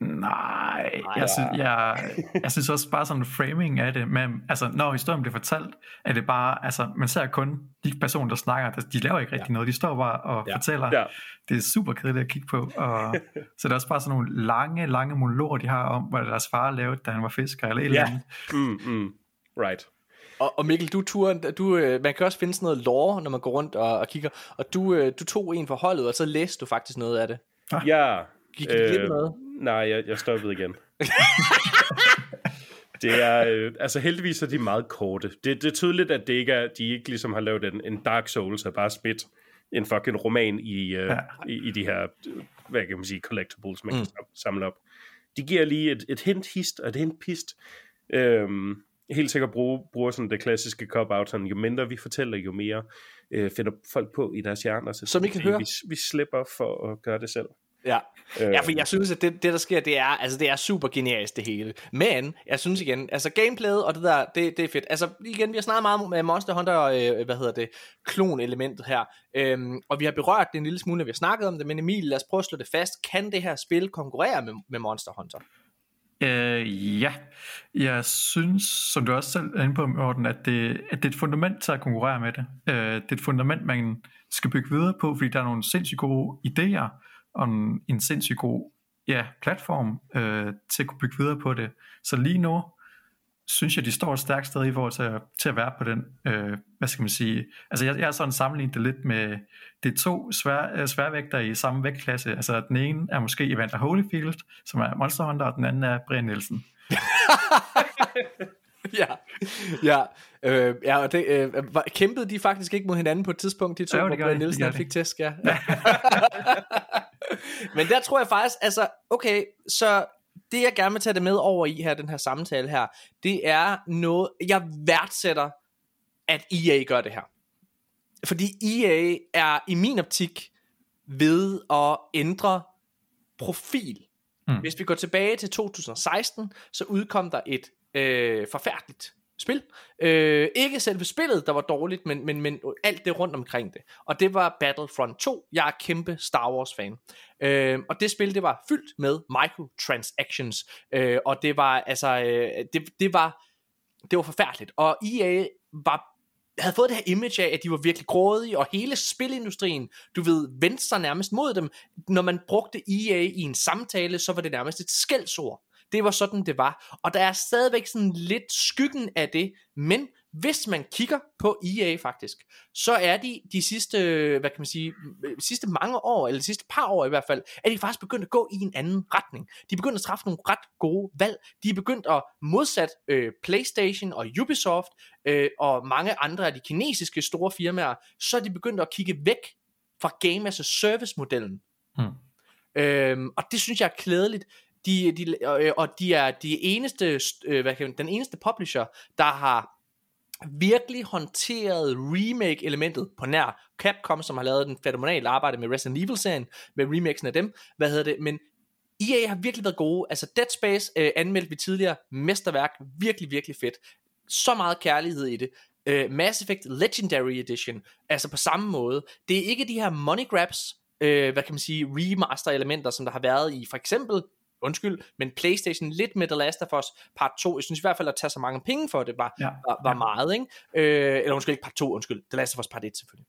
Nej, Nej jeg, synes, jeg, jeg synes også bare sådan en framing af det, men altså, når historien bliver fortalt, er det bare, altså, man ser kun de personer, der snakker, de laver ikke rigtig ja. noget, de står bare og ja. fortæller. Ja. Det er super kedeligt at kigge på, og [LAUGHS] så det er også bare sådan nogle lange, lange monologer, de har om, hvad deres far lavede, da han var fisker, eller et ja. eller andet. Mm, mm. Right. Og, og Mikkel, du, turen, du, øh, man kan også finde sådan noget lore, når man går rundt og, og kigger, og du, øh, du tog en for holdet, og så læste du faktisk noget af det. Ah. Ja. Gik det øh, noget? Nej, jeg, jeg stoppede igen. [LAUGHS] det er, øh, altså heldigvis er de meget korte. Det, det er tydeligt, at det ikke er, de ikke ligesom har lavet en, en Dark Souls af bare spit en fucking roman i, ja. i, i de her, hvad kan man sige, collectibles, man mm. kan samle op. De giver lige et, et hint hist og et hint pist. Øhm, helt sikkert bruge, bruger sådan det klassiske cop-out, sådan, jo mindre vi fortæller, jo mere øh, finder folk på i deres hjerner. Så Som I kan høre. Vi, vi slipper for at gøre det selv. Ja. Øh. ja, for jeg synes, at det, det, der sker, det er, altså, det er super genialt det hele. Men, jeg synes igen, altså gameplayet og det der, det, det er fedt. Altså igen, vi har snakket meget med Monster Hunter, øh, hvad hedder det, klon-elementet her. Øhm, og vi har berørt det en lille smule, når vi har snakket om det, men Emil, lad os prøve at slå det fast. Kan det her spil konkurrere med, med Monster Hunter? Øh, ja, jeg synes, som du også selv er inde på, Morten, at det, at det er et fundament til at konkurrere med det. Øh, det er et fundament, man skal bygge videre på, fordi der er nogle sindssygt gode idéer, og en, en sindssygt god ja, platform øh, til at kunne bygge videre på det. Så lige nu, synes jeg, de står et stærkt sted i forhold til at, til at være på den, øh, hvad skal man sige, altså jeg, jeg har sådan sammenlignet det lidt med, det er to svær, øh, sværvægter i samme vægtklasse, altså den ene er måske Evander Holyfield, som er Monster Hunter, og den anden er Brian Nielsen. [LAUGHS] ja, ja, øh, ja og det, øh, kæmpede de faktisk ikke mod hinanden på et tidspunkt, de to, ja, hvor Brian Nielsen fik tæsk, ja. ja. [LAUGHS] [LAUGHS] Men der tror jeg faktisk, altså, okay, så det jeg gerne vil tage det med over i her, den her samtale her, det er noget, jeg værdsætter, at EA gør det her. Fordi EA er i min optik ved at ændre profil. Mm. Hvis vi går tilbage til 2016, så udkom der et øh, forfærdeligt spil. Øh, ikke selve spillet, der var dårligt, men, men, men alt det rundt omkring det. Og det var Battlefront 2. Jeg er kæmpe Star Wars fan. Øh, og det spil, det var fyldt med microtransactions. Øh, og det var, altså, øh, det, det var, det var forfærdeligt. Og EA var havde fået det her image af, at de var virkelig grådige, og hele spilindustrien, du ved, vendte sig nærmest mod dem. Når man brugte EA i en samtale, så var det nærmest et skældsord. Det var sådan, det var. Og der er stadigvæk sådan lidt skyggen af det, men hvis man kigger på EA faktisk, så er de de sidste, hvad kan man sige, sidste mange år, eller de sidste par år i hvert fald, er de faktisk begyndt at gå i en anden retning. De er begyndt at træffe nogle ret gode valg. De er begyndt at modsat øh, PlayStation og Ubisoft øh, og mange andre af de kinesiske store firmaer, så er de begyndt at kigge væk fra Game as a Service modellen. Hmm. Øhm, og det synes jeg er klædeligt. De, de, øh, og de er de eneste, øh, hvad kan man, den eneste publisher, der har virkelig håndteret remake-elementet på nær Capcom, som har lavet den fænomenale arbejde med Resident Evil-serien, med remakesen af dem, hvad hedder det, men EA har virkelig været gode, altså Dead Space øh, anmeldte vi tidligere, mesterværk, virkelig, virkelig fedt, så meget kærlighed i det, øh, Mass Effect Legendary Edition, altså på samme måde, det er ikke de her money grabs, øh, hvad kan man sige, remaster elementer, som der har været i for eksempel undskyld, men Playstation lidt med The Last of Us part 2, jeg synes i hvert fald at tage så mange penge for det, var, ja, var, var ja. meget, ikke? Øh, eller undskyld, ikke part 2, undskyld, The Last of Us part 1 selvfølgelig.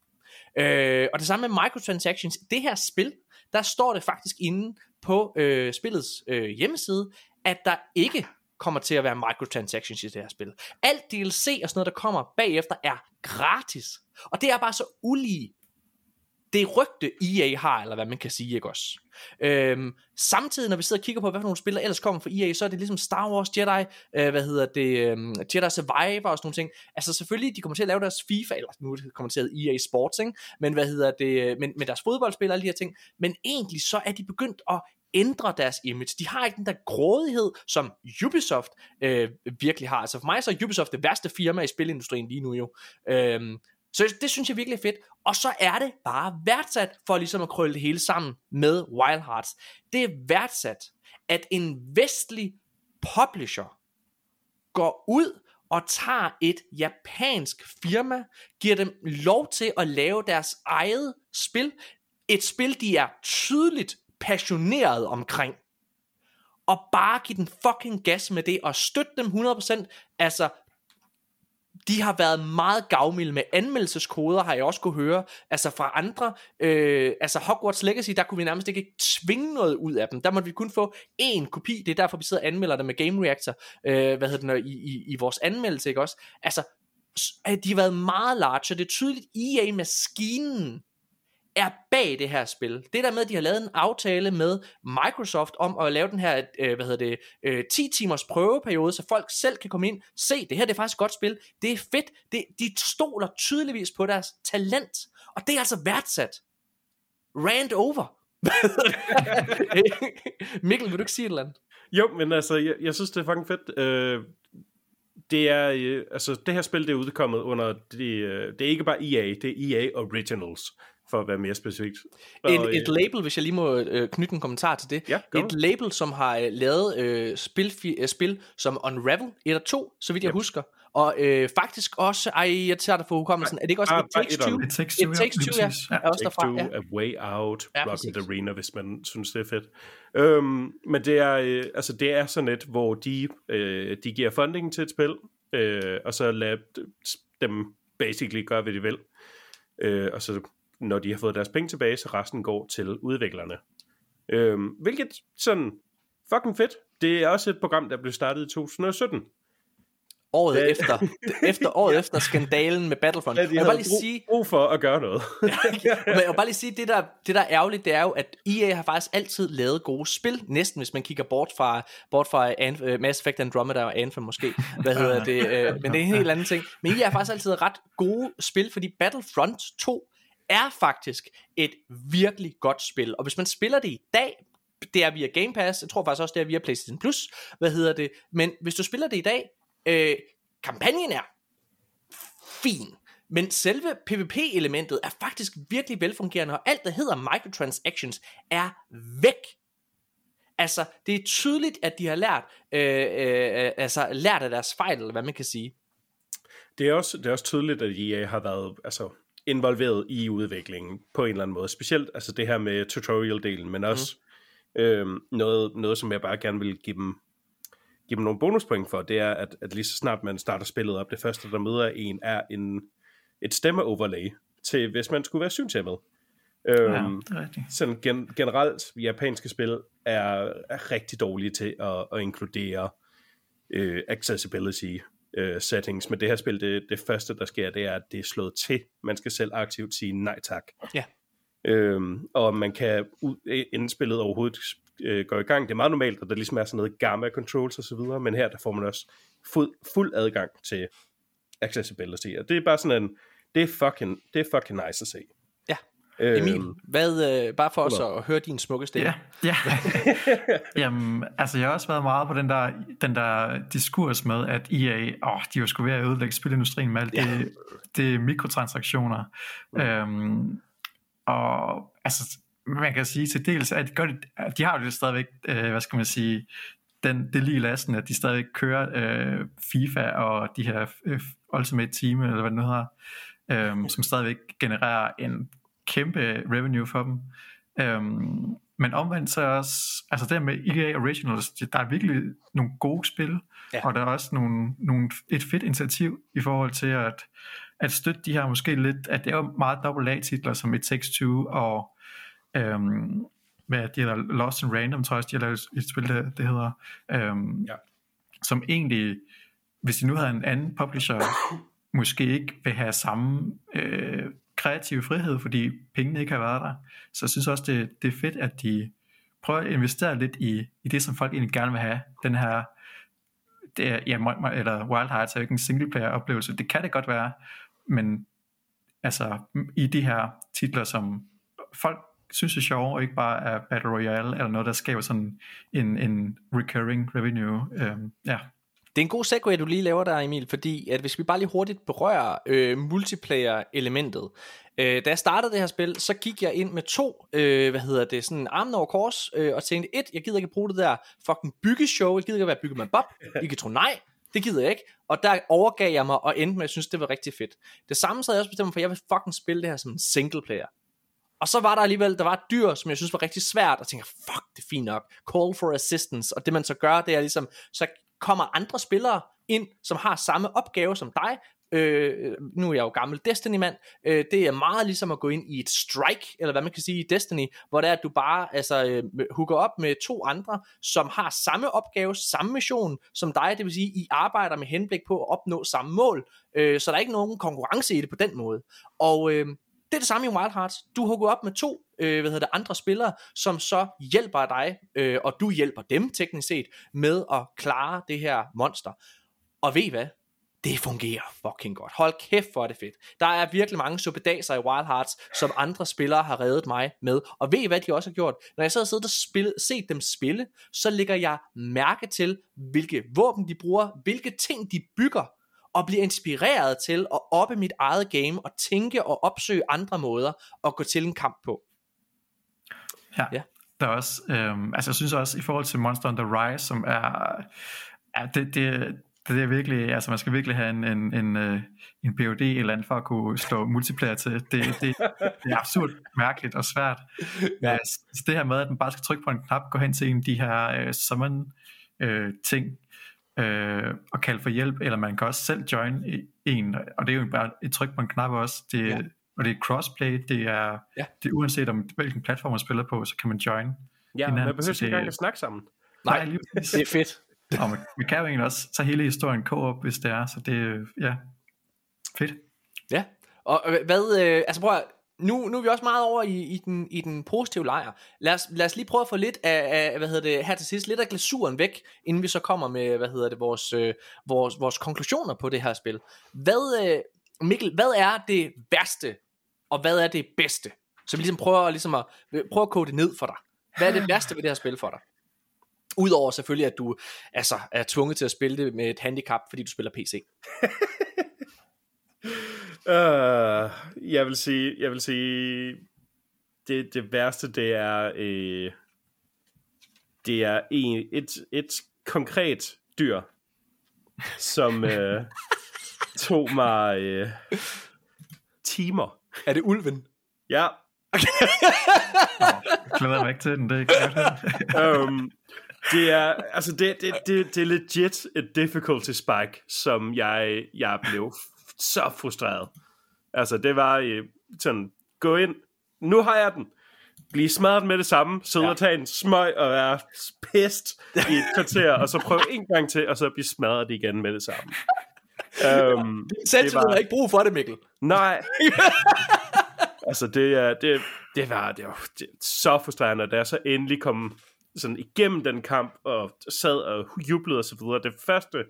Øh, og det samme med microtransactions, det her spil, der står det faktisk inde på øh, spillets øh, hjemmeside, at der ikke kommer til at være microtransactions i det her spil. Alt DLC og sådan noget, der kommer bagefter, er gratis. Og det er bare så ulige det rygte EA har, eller hvad man kan sige, ikke også? Øhm, samtidig, når vi sidder og kigger på, hvad for nogle spillere ellers kommer fra EA, så er det ligesom Star Wars, Jedi, øh, hvad hedder det, um, Jedi Survivor og sådan nogle ting. Altså selvfølgelig, de kommer til at lave deres FIFA, eller nu kommer til at EA Sports, ikke? men hvad hedder det, øh, men, med deres fodboldspil og alle de her ting. Men egentlig så er de begyndt at ændre deres image. De har ikke den der grådighed, som Ubisoft øh, virkelig har. Altså for mig så er Ubisoft det værste firma i spilindustrien lige nu jo. Øhm, så det synes jeg virkelig er fedt. Og så er det bare værdsat for ligesom at krølle det hele sammen med Wild Hearts. Det er værdsat, at en vestlig publisher går ud og tager et japansk firma, giver dem lov til at lave deres eget spil. Et spil, de er tydeligt passioneret omkring. Og bare give den fucking gas med det, og støtte dem 100%. Altså, de har været meget gavmilde med anmeldelseskoder, har jeg også kunne høre, altså fra andre, øh, altså Hogwarts Legacy, der kunne vi nærmest ikke tvinge noget ud af dem, der måtte vi kun få én kopi, det er derfor vi sidder og anmelder det med Game Reactor, øh, hvad hedder det, i, i, i vores anmeldelse, ikke også, altså, de har været meget large, og det er tydeligt, EA-maskinen er bag det her spil. Det der med, at de har lavet en aftale med Microsoft om at lave den her, øh, hvad hedder det, øh, 10 timers prøveperiode, så folk selv kan komme ind, se, det her det er faktisk et godt spil, det er fedt, det, de stoler tydeligvis på deres talent, Og det er altså værdsat. Rand over. [LAUGHS] Mikkel, vil du ikke sige et eller andet? Jo, men altså, jeg, jeg synes, det er fucking fedt. Øh, det er, øh, altså, det her spil, det er udkommet under, det, øh, det er ikke bare EA, det er EA Originals, for at være mere specifikt. Og, En, et øh, label, hvis jeg lige må øh, knytte en kommentar til det. Ja, et label, som har øh, lavet øh, spil, øh, spil som Unravel 1 og 2, så vidt jeg Yep. husker. Og øh, faktisk også, ej, jeg tager det for hukommelsen, er det ikke også bare- It Takes. Two? It Takes Two, It Takes Two, ja. Ja. Er også derfra, Two, ja. A Way Out, Ja, Rocket præcis. Arena, hvis man synes, det er fedt. Øhm, men det er, øh, altså, det er sådan et, hvor de, øh, de giver funding til et spil, øh, og så lader dem basically gøre, hvad de vil. Øh, og så når de har fået deres penge tilbage, så resten går til udviklerne. Øhm, hvilket sådan fucking fedt. Det er også et program, der blev startet i 2017. Året Det- efter, [LAUGHS] efter året efter skandalen med Battlefront. Ja, de jeg vil bare lige brug, sige, brug for at gøre noget. Men [LAUGHS] jeg vil bare lige sige, det der, det der er ærgerligt, det er jo, at EA har faktisk altid lavet gode spil, næsten hvis man kigger bort fra, bort fra Anf- øh, Mass Effect Andromeda og Anthem måske, hvad hedder det, øh, men det er en helt anden ting. Men EA har faktisk altid ret gode spil, fordi Battlefront 2 er faktisk et virkelig godt spil, og hvis man spiller det i dag, det er via Game Pass, jeg tror faktisk også, det er via PlayStation Plus, hvad hedder det, men hvis du spiller det i dag, øh, kampagnen er fin. Men selve PvP-elementet er faktisk virkelig velfungerende, og alt, der hedder microtransactions, er væk. Altså, det er tydeligt, at de har lært, øh, øh, altså, lært af deres fejl, eller hvad man kan sige. Det er også, det er også tydeligt, at EA har været altså, involveret i udviklingen på en eller anden måde. Specielt altså det her med tutorial-delen, men også mm. øhm, noget, noget, som jeg bare gerne vil give dem, give dem nogle bonuspoint for, det er, at, at lige så snart man starter spillet op, det første, der møder en, er en, et stemmeoverlay til, hvis man skulle være synshæmmet. Øhm, Ja, sådan gen, generelt, japanske spil er, er rigtig dårlige til at, at inkludere øh, accessibility øh, settings, men det her spil, det, det første, der sker, det er, at det er slået til. Man skal selv aktivt sige nej tak. Ja. Øhm, og man kan, ud, inden spillet overhovedet øh, går i gang, det er meget normalt, at der ligesom er sådan noget gamma controls og så videre, men her der får man også fuld, fuld adgang til accessibility, og det er bare sådan en, det er fucking, det er fucking nice at se. Ja. Øhm, Emil, hvad, øh, bare for os at høre din smukke stemme. Ja, ja. [LAUGHS] Jamen, altså jeg har også været meget på den der, den der diskurs med, at EA, åh, de var sgu ved at ødelægge spilindustrien med alt det, det er mikrotransaktioner. Mm. Øhm, og altså, man kan sige til dels, at de, gør det, at de har jo det stadigvæk, øh, hvad skal man sige, den, det lige lasten, at de stadig kører øh, FIFA og de her øh, Ultimate Team, eller hvad det nu hedder, øh, som stadigvæk genererer en kæmpe revenue for dem. Øhm, men omvendt så også, altså det med EA Originals, der er virkelig nogle gode spil, Ja. og der er også nogle, nogle, et fedt initiativ i forhold til at, at støtte de her måske lidt, at det er jo meget AA-titler som It Takes Two og øhm, hvad de hedder, Lost in Random, tror jeg også, de har lavet et spil, det, det hedder, øhm, Ja. som egentlig, hvis de nu havde en anden publisher, måske ikke vil have samme øh, kreative frihed, fordi pengene ikke har været der. Så jeg synes også, det, det er fedt, at de prøver at investere lidt i, i det, som folk egentlig gerne vil have. Den her, det er, ja, eller Wild Hearts er jo ikke en singleplayer oplevelse. Det kan det godt være, men altså i de her titler, som folk synes er sjove, og ikke bare er Battle Royale, eller noget, der skaber sådan en, en recurring revenue. Øhm, ja, det er en god segue, du lige laver der, Emil, fordi at hvis vi bare lige hurtigt berører øh, multiplayer-elementet. Øh, da jeg startede det her spil, så gik jeg ind med to, øh, hvad hedder det, sådan armen over kors, øh, og tænkte, et, jeg gider ikke bruge det der fucking byggeshow, jeg gider ikke være bygget med bob, I kan tro nej, det gider jeg ikke, og der overgav jeg mig og endte med, at jeg synes, det var rigtig fedt. Det samme så havde jeg også bestemt for, at jeg vil fucking spille det her som en single player. Og så var der alligevel, der var et dyr, som jeg synes var rigtig svært, og tænker, fuck, det er fint nok. Call for assistance, og det man så gør, det er ligesom, så kommer andre spillere ind, som har samme opgave som dig. Øh, nu er jeg jo gammel Destiny-mand. Øh, det er meget ligesom at gå ind i et strike, eller hvad man kan sige i Destiny, hvor det er, at du bare altså, øh, hooker op med to andre, som har samme opgave, samme mission som dig. Det vil sige, I arbejder med henblik på at opnå samme mål. Øh, så der er ikke nogen konkurrence i det på den måde. Og øh, det er det samme i Wild Hearts. Du hooker op med to øh, hvad hedder det, andre spillere, som så hjælper dig, øh, og du hjælper dem teknisk set, med at klare det her monster. Og ved I hvad? det fungerer fucking godt. Hold kæft, hvor er det fedt. Der er virkelig mange suppedaser i Wild Hearts, som andre spillere har reddet mig med. Og ved I, hvad de også har gjort? Når jeg så har siddet og spillet, set dem spille, så lægger jeg mærke til, hvilke våben de bruger, hvilke ting de bygger, og bliver inspireret til at oppe mit eget game, og tænke og opsøge andre måder at gå til en kamp på. Ja. ja. Der er også, øhm, altså jeg synes også, i forhold til Monster on the Rise, som er, ja, det, det, det er virkelig, altså man skal virkelig have en, en, en, øh, en POD eller andet for at kunne slå multiplayer til. Det, det, det er absurd mærkeligt og svært. Ja. Så det her med, at man bare skal trykke på en knap, gå hen til en af de her uh, summon uh, ting, uh, og kalde for hjælp, eller man kan også selv join en, og det er jo bare et tryk på en knap også. Det, ja. Og det er crossplay, det er, ja. det er uanset om hvilken platform man spiller på, så kan man join. Ja, man behøver ikke engang at snakke sammen. Nej, Nej lige det er fedt. [LAUGHS] Og man, man kan jo egentlig også tage hele historien co-op, hvis det er, så det ja, fedt. Ja, og hvad, øh, altså prøv at, nu, nu er vi også meget over i, i, den, i den positive lejr. Lad os, lad os lige prøve at få lidt af, af, hvad hedder det, her til sidst, lidt af glasuren væk, inden vi så kommer med, hvad hedder det, vores, øh, vores, vores konklusioner på det her spil. Hvad, øh, Mikkel, hvad er det værste, og hvad er det bedste? Så vi ligesom prøver, ligesom at, prøver at kode det ned for dig. Hvad er det værste ved det her spil for dig? Udover selvfølgelig, at du altså, er tvunget til at spille det med et handicap, fordi du spiller PC. [LAUGHS] uh, jeg vil sige, jeg vil sige, det, det værste, det er, øh, det er en, et, et konkret dyr, som øh, [LAUGHS] tog mig øh, timer. Er det ulven? Ja. Okay. oh, glæder mig ikke til den, det er ikke um, det er, altså det, det, det, det er legit et difficulty spike, som jeg, jeg blev så frustreret. Altså det var øh, sådan, gå ind, nu har jeg den, blive smadret med det samme, sidde ja. og tage en smøg og være pest i et [LAUGHS] kvarter, og så prøve en gang til, og så blive smadret igen med det samme. Um, Selv var... har ikke brug for det, Mikkel. Nej. [LAUGHS] altså det, er, det, det var, det var det, så frustrerende, da jeg så endelig kom sådan igennem den kamp, og sad og jublede og så videre. Det første,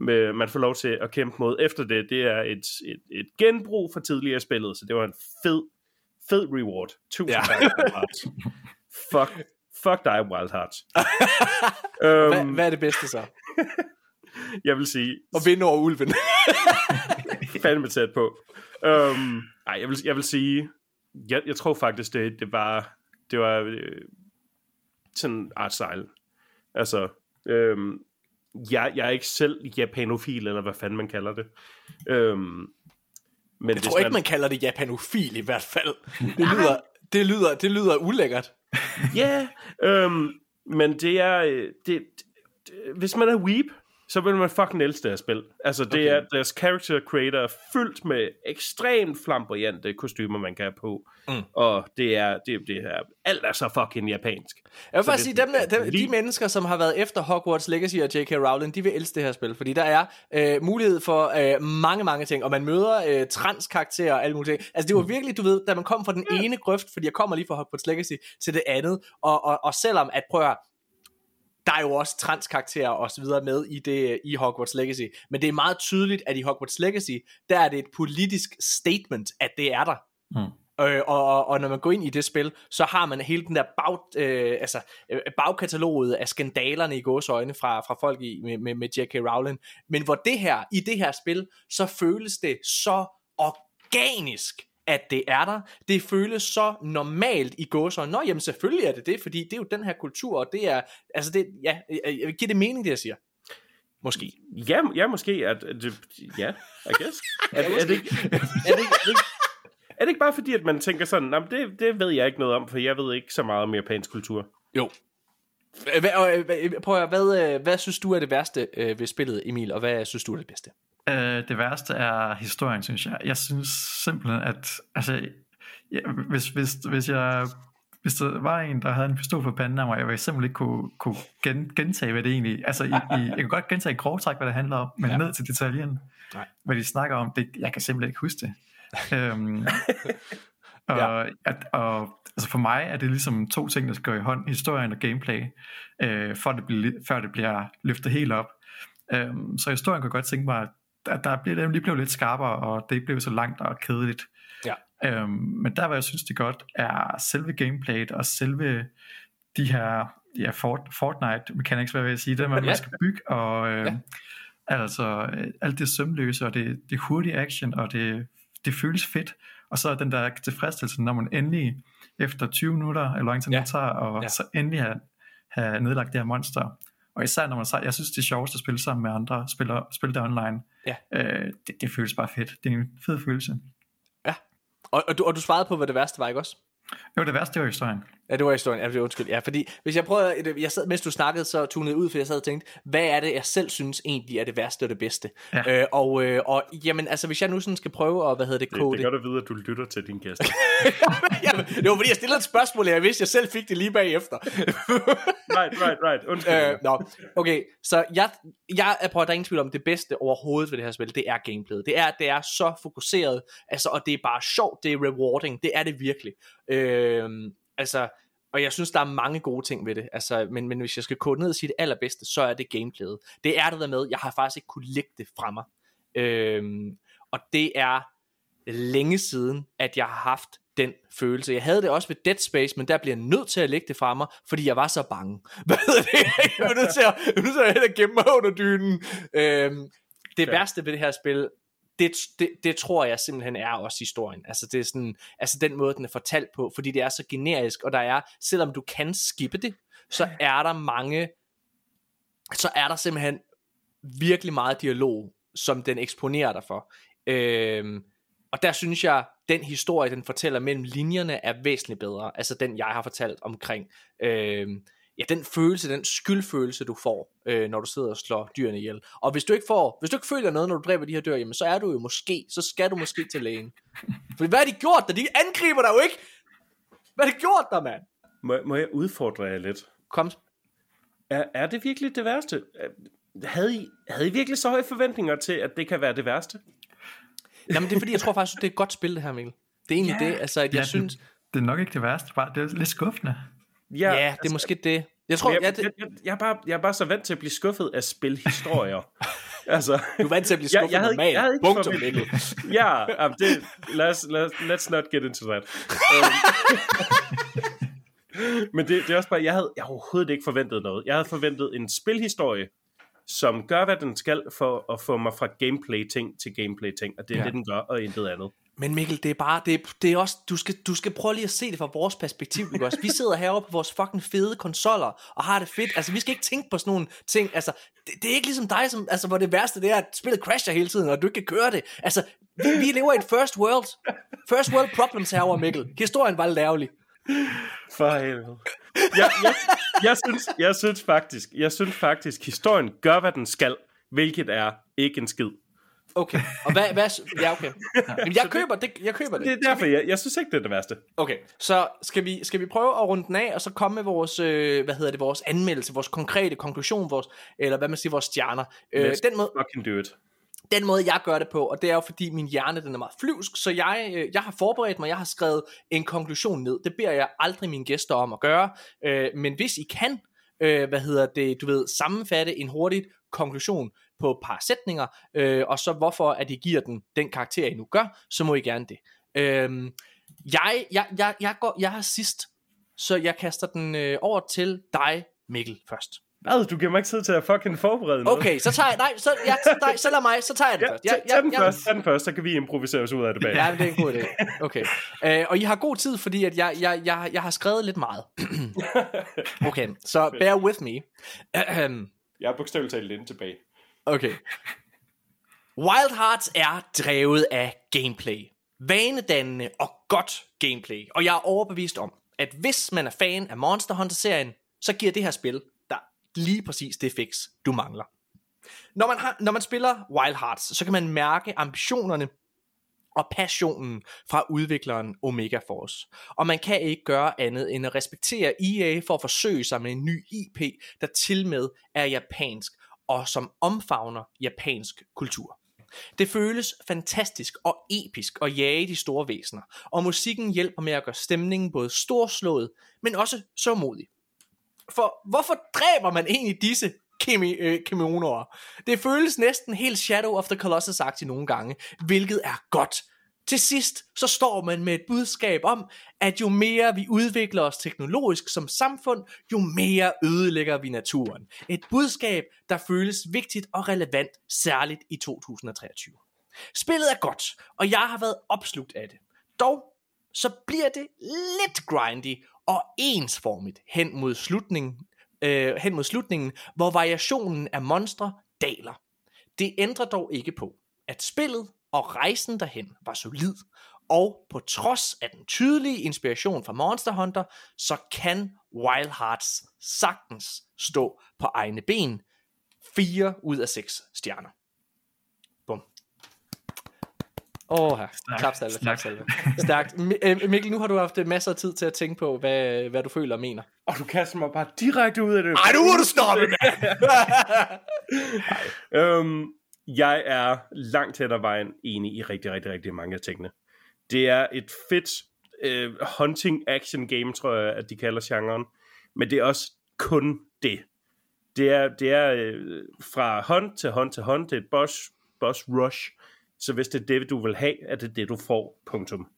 med, man får lov til at kæmpe mod efter det, det er et, et, et genbrug for tidligere spillet, så det var en fed, fed reward. Tusind ja. tak, [LAUGHS] Fuck, fuck dig, Wild Hearts. um, [LAUGHS] hvad, hvad er det bedste så? [LAUGHS] jeg vil sige... Og vinde over ulven. fandme tæt på. Um, ej, jeg vil, jeg vil sige... Jeg, jeg tror faktisk, det, det var... Det var øh, sådan art style. Altså, øhm, jeg, jeg er ikke selv japanofil, eller hvad fanden man kalder det. Øhm, men jeg tror man... ikke, man kalder det japanofil i hvert fald. [LAUGHS] Det lyder, det lyder, det lyder ulækkert. Ja, yeah, øhm, men det er... Øh, det, det, hvis man er weep, så vil man fucking elske det her spil. Altså, det okay. er deres character creator er fyldt med ekstremt flamboyante kostymer, man kan have på. Mm. Og det er, det, det er, alt er så fucking japansk. Jeg vil faktisk sige, dem, dem, de mennesker, som har været efter Hogwarts Legacy og J.K. Rowling, de vil elske det her spil, fordi der er øh, mulighed for øh, mange, mange ting, og man møder øh, transkarakterer og alle mulige ting. Altså, det var mm. virkelig, du ved, da man kom fra den ene grøft, fordi jeg kommer lige fra Hogwarts Legacy, til det andet, og, og, og selvom at, prøv at der er jo også transkarakterer og så videre med i det i Hogwarts Legacy, men det er meget tydeligt, at i Hogwarts Legacy, der er det et politisk statement, at det er der. Mm. Øh, og, og, og når man går ind i det spil, så har man hele den der bag, øh, altså, øh, bagkataloget af skandalerne i gåsøjne fra, fra folk i, med, med, med J.K. Rowling. Men hvor det her, i det her spil, så føles det så organisk at det er der. Det føles så normalt i gåsøjne. Nå, jamen selvfølgelig er det det, fordi det er jo den her kultur, og det er, altså det, ja, giver det mening, det jeg siger? Måske. Ja, ja måske. At, at, ja, I guess. [LAUGHS] er, det, er, det ikke, er, det er, det er det ikke bare fordi, at man tænker sådan, nah, det, det ved jeg ikke noget om, for jeg ved ikke så meget om japansk kultur? Jo. Prøv at, hvad, hvad synes du er det værste øh, ved spillet, Emil, og hvad synes du er det bedste? Øh, det værste er historien, synes jeg. Jeg synes simpelthen, at altså, ja, hvis, hvis, hvis jeg hvis der var en, der havde en pistol for panden af mig, jeg ville simpelthen ikke kunne, kunne gen, gentage, hvad det egentlig... Altså, i, i, jeg kan godt gentage i grovtræk, hvad det handler om, men ja. ned til detaljen, Nej. hvad de snakker om, det, jeg kan simpelthen ikke huske det. øhm, [LAUGHS] og, ja. at, og altså for mig er det ligesom to ting, der skal i hånd, historien og gameplay, øh, for det bliver, før det bliver løftet helt op. Øhm, så historien kan godt tænke mig, der, der blev, lige blev lidt skarpere, og det ikke blev så langt og kedeligt. Ja. Øhm, men der, hvor jeg synes, det godt, er selve gameplayet og selve de her ja, Fort, Fortnite mechanics, hvad vil jeg sige, det man, man skal bygge, og øh, ja. altså alt det sømløse, og det, det hurtige action, og det, det føles fedt, og så den der tilfredsstillelse, når man endelig efter 20 minutter, eller hvor lang tid ja. det tager, og ja. så endelig have, have nedlagt det her monster, og især når man så, jeg synes det er sjovest at spille sammen med andre, spiller, spille det online, ja. øh, det, det føles bare fedt, det er en fed følelse. Ja, og, og, du, og du svarede på, hvad det værste var, ikke også? Jo, det værste det var historien. Ja, det var historien. Ja, det var undskyld. Ja, fordi hvis jeg prøver, jeg sad, mens du snakkede, så tunede ud, for jeg sad og tænkte, hvad er det, jeg selv synes egentlig er det værste og det bedste? Ja. Øh, og, øh, og jamen, altså, hvis jeg nu sådan skal prøve at, hvad hedder det, kode det? Det gør du vide, at du lytter til din gæster. [LAUGHS] jamen, det var fordi, jeg stillede et spørgsmål, og jeg vidste, jeg selv fik det lige bagefter. [LAUGHS] right, right, right. Undskyld. Øh, no. Okay, så jeg, jeg er på, at der er ingen tvivl om, det bedste overhovedet ved det her spil, det er gameplayet. Det er, det er så fokuseret, altså, og det er bare sjovt, det er rewarding, det er det virkelig. Øh, altså, og jeg synes, der er mange gode ting ved det, altså, men, men hvis jeg skal kode ned og sige det allerbedste, så er det gameplayet. Det er det der med, jeg har faktisk ikke kunne lægge det fra mig. Øhm, og det er længe siden, at jeg har haft den følelse. Jeg havde det også ved Dead Space, men der bliver jeg nødt til at lægge det fra mig, fordi jeg var så bange. [LAUGHS] Hvad er det? Jeg var nødt til at, jeg var nødt til at gemme mig under dynen. Øhm, det ja. værste ved det her spil, det, det, det tror jeg simpelthen er også historien. Altså det er sådan, altså den måde den er fortalt på, fordi det er så generisk, og der er, selvom du kan skippe det, så er der mange, så er der simpelthen virkelig meget dialog, som den eksponerer dig for. Øhm, og der synes jeg, den historie, den fortæller mellem linjerne, er væsentligt bedre. Altså den, jeg har fortalt omkring. Øhm, ja, den følelse, den skyldfølelse, du får, øh, når du sidder og slår dyrene ihjel. Og hvis du ikke får, hvis du ikke føler noget, når du dræber de her dyr, jamen, så er du jo måske, så skal du måske til lægen. For hvad har de gjort der? De angriber dig jo ikke! Hvad har de gjort der, mand? Må, må jeg udfordre jer lidt? Kom. Er, er det virkelig det værste? Havde I, havde I virkelig så høje forventninger til, at det kan være det værste? Jamen det er fordi, jeg tror faktisk, det er et godt spil det her, Mikkel. Det er egentlig ja, det, altså at jeg ja, synes... Det, det er nok ikke det værste, bare det er lidt skuffende. Ja, ja det er altså, måske det. Jeg tror, jeg, jeg, jeg, jeg, jeg, er bare, jeg er bare så vant til at blive skuffet af spilhistorier. [LAUGHS] altså, du er vant til at blive skuffet jeg, jeg havde, normalt. Jeg havde ikke Punktum, forventet. [LAUGHS] ja, um, det, let's, let's, let's not get into that. Um, [LAUGHS] men det, det er også bare, jeg havde, jeg overhovedet ikke forventet noget. Jeg havde forventet en spilhistorie, som gør, hvad den skal for at få mig fra gameplay-ting til gameplay-ting, og det er ja. det, den gør, og intet andet. Men Mikkel, det er bare, det er, det er også, du skal, du skal prøve lige at se det fra vores perspektiv, ikke også? Vi sidder heroppe på vores fucking fede konsoller, og har det fedt, altså vi skal ikke tænke på sådan nogle ting, altså det, det er ikke ligesom dig, som, altså hvor det værste det er, at spillet crasher hele tiden, og du ikke kan køre det, altså vi, vi lever i et first world, first world problems herovre, Mikkel. Historien var lidt ærgerlig. For helvede. Jeg, jeg, jeg, synes, jeg synes faktisk, jeg synes faktisk, historien gør, hvad den skal, hvilket er ikke en skid. Okay, og hvad, hvad ja okay. Jamen, jeg køber det, jeg køber det. Det er derfor, jeg, jeg synes ikke, det er det værste. Okay, så skal vi, skal vi prøve at runde den af, og så komme med vores, øh, hvad hedder det, vores anmeldelse, vores konkrete konklusion, vores, eller hvad man siger, vores stjerner. Øh, den måde, fucking do it. Den måde, jeg gør det på, og det er jo fordi min hjerne, den er meget flyvsk, så jeg, øh, jeg har forberedt mig, jeg har skrevet en konklusion ned. Det beder jeg aldrig mine gæster om at gøre, øh, men hvis I kan, øh, hvad hedder det, du ved, sammenfatte en hurtigt konklusion på et par sætninger, øh, og så hvorfor at I giver den den karakter, I nu gør, så må I gerne det. Øh, jeg, jeg, jeg, jeg, går, jeg har sidst, så jeg kaster den øh, over til dig, Mikkel, først. Hvad? Du giver mig ikke tid til at fucking forberede noget. Okay, så tager jeg, nej, så, jeg, nej, så lad mig, så tager jeg den ja, først. Jeg, tag den jeg, først, tag den først, så kan vi improvisere os ud af det bag. Ja, det er en god idé. Okay. Uh, og I har god tid, fordi at jeg, jeg, jeg, jeg har skrevet lidt meget. [CLEARS THROAT] okay, så bear with me. [CLEARS THROAT] jeg er bogstaveligt talt lidt tilbage. Okay. Wild Hearts er drevet af gameplay. Vanedannende og godt gameplay. Og jeg er overbevist om, at hvis man er fan af Monster Hunter-serien, så giver det her spil der lige præcis det fix, du mangler. Når man, har, når man spiller Wild Hearts, så kan man mærke ambitionerne og passionen fra udvikleren Omega Force. Og man kan ikke gøre andet end at respektere EA for at forsøge sig med en ny IP, der til med er japansk og som omfavner japansk kultur. Det føles fantastisk og episk at jage de store væsener, og musikken hjælper med at gøre stemningen både storslået, men også så modig. For hvorfor dræber man egentlig disse kimi, øh. Det føles næsten helt Shadow of the Colossus-agtigt nogle gange, hvilket er godt. Til sidst så står man med et budskab om, at jo mere vi udvikler os teknologisk som samfund, jo mere ødelægger vi naturen. Et budskab, der føles vigtigt og relevant, særligt i 2023. Spillet er godt, og jeg har været opslugt af det. Dog så bliver det lidt grindy og ensformigt hen mod slutningen, øh, hen mod slutningen, hvor variationen af monstre daler. Det ændrer dog ikke på, at spillet og rejsen derhen var solid, og på trods af den tydelige inspiration fra Monster Hunter, så kan Wild Hearts sagtens stå på egne ben. 4 ud af 6 stjerner. Bum. Åh, her. Klap salve, klap salve. Stærkt. Øh, Mikkel, nu har du haft masser af tid til at tænke på, hvad, hvad du føler og mener. Og du kaster mig bare direkte ud af det. Ej, nu må du stoppe med! [LAUGHS] øhm, jeg er langt hen ad vejen enig i rigtig, rigtig, rigtig mange af tingene. Det er et fedt øh, hunting action game, tror jeg, at de kalder genren. Men det er også kun det. Det er, det er øh, fra hunt til hunt til hunt. Det er et boss, boss rush. Så hvis det er det, du vil have, er det det, du får. Punktum.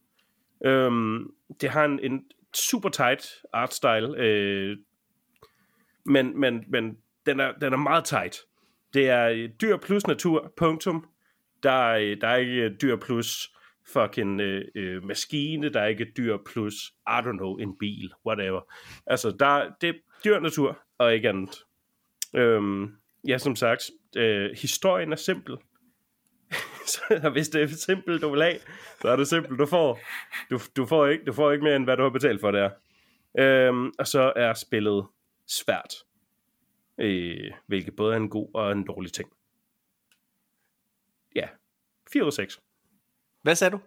Øhm, det har en, en super tight art style. Øh, men, men, men den er, den er meget tight. Det er øh, dyr plus natur, punktum. Der er, øh, der er ikke øh, dyr plus fucking øh, øh, maskine, der er ikke dyr plus, I don't know, en bil, whatever. Altså, der, det er dyr natur, og ikke andet. Øhm, ja, som sagt, øh, historien er simpel. [LAUGHS] så hvis det er simpelt, du vil have, så er det simpelt, du får. Du, du, får ikke, du får ikke mere, end hvad du har betalt for det er. Øhm, og så er spillet svært øh, hvilket både er en god og en dårlig ting. Ja, 4 ud af 6. Hvad sagde du?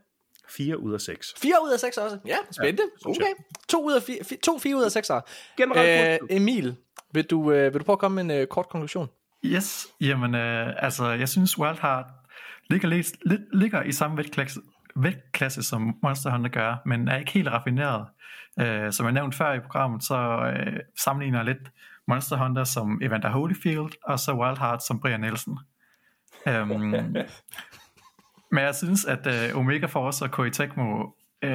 4 ud af 6. 4 ud af 6 også? Ja, spændende. Ja, okay. 2 ud af 4, 2 4 ud af 6 Generelt øh, Emil, vil du, øh, vil du prøve at komme med en øh, kort konklusion? Yes, jamen øh, altså, jeg synes Wild Heart ligger, lidt, lidt, ligger i samme vægtklasse, vægtklasse, som Monster Hunter gør, men er ikke helt raffineret. Øh, som jeg nævnte før i programmet, så øh, sammenligner jeg lidt Monster Hunter som Evander Holyfield, og så Wild Heart som Brian Nielsen. Um, [LAUGHS] men jeg synes, at uh, Omega Force og Koei Tecmo uh,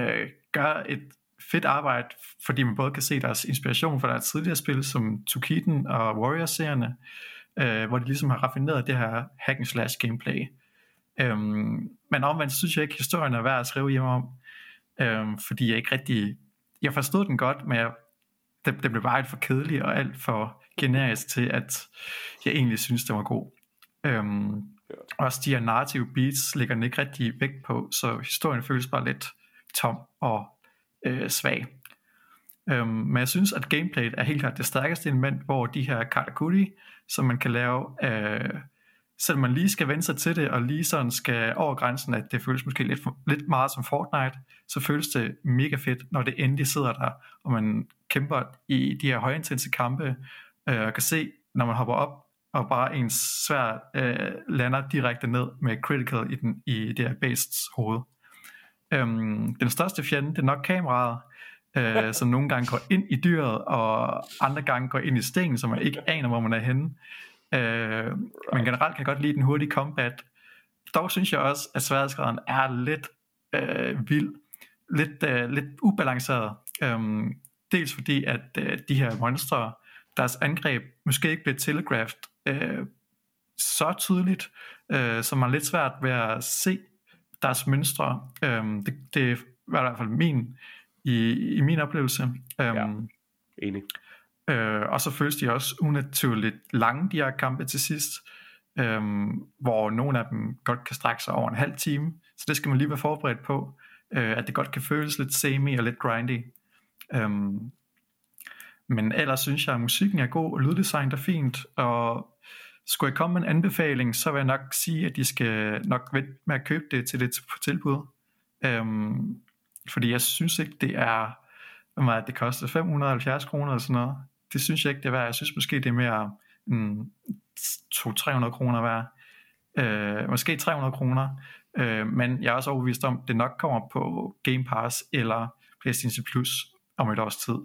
gør et fedt arbejde, fordi man både kan se deres inspiration fra deres tidligere spil, som Tukiden og Warrior-serierne, uh, hvor de ligesom har raffineret det her hack and slash gameplay. Um, men omvendt synes jeg ikke, historien er værd at skrive hjem om, um, fordi jeg ikke rigtig... Jeg forstod den godt, men jeg det, det blev bare alt for kedeligt og alt for generisk til, at jeg egentlig synes, det var god. Øhm, ja. Også de her narrative beats ligger den ikke rigtig vægt på, så historien føles bare lidt tom og øh, svag. Øhm, men jeg synes, at gameplayet er helt klart det stærkeste element, hvor de her katakuri, som man kan lave, øh, selvom man lige skal vende sig til det, og lige sådan skal over grænsen, at det føles måske lidt, lidt meget som Fortnite, så føles det mega fedt, når det endelig sidder der, og man kæmper i de her højintense kampe, øh, og kan se, når man hopper op, og bare ens svær øh, lander direkte ned med critical i, den, i det her beasts hoved. Øhm, den største fjende, det er nok kameraet, øh, som nogle gange går ind i dyret, og andre gange går ind i stenen, så man ikke aner, hvor man er henne. Øh, men generelt kan jeg godt lide den hurtige combat. Dog synes jeg også, at sværhedsgraden er lidt øh, vild, lidt, øh, lidt ubalanceret. Øh, dels fordi, at øh, de her monstre, deres angreb måske ikke bliver telegrafet øh, så tydeligt, øh, så man er lidt svært ved at se deres mønstre. Øh, det, det var i hvert fald min, i, i min oplevelse. Øh, ja, enig. Øh, og så føles de også unaturligt lange, de her kampe til sidst, øh, hvor nogle af dem godt kan strække sig over en halv time. Så det skal man lige være forberedt på, øh, at det godt kan føles lidt semi og lidt grindy. Øh, men ellers synes jeg, at musikken er god, og lyddesign er fint, og skulle jeg komme med en anbefaling, så vil jeg nok sige, at de skal nok vente med at købe det til det tilbud. Øhm, fordi jeg synes ikke, det er, hvor meget det koster, 570 kroner eller sådan noget det synes jeg ikke, det er værd. Jeg synes måske, det er mere mm, 200-300 kroner værd. Øh, måske 300 kroner. Øh, men jeg er også overbevist om, det nok kommer på Game Pass eller PlayStation Plus om et års tid.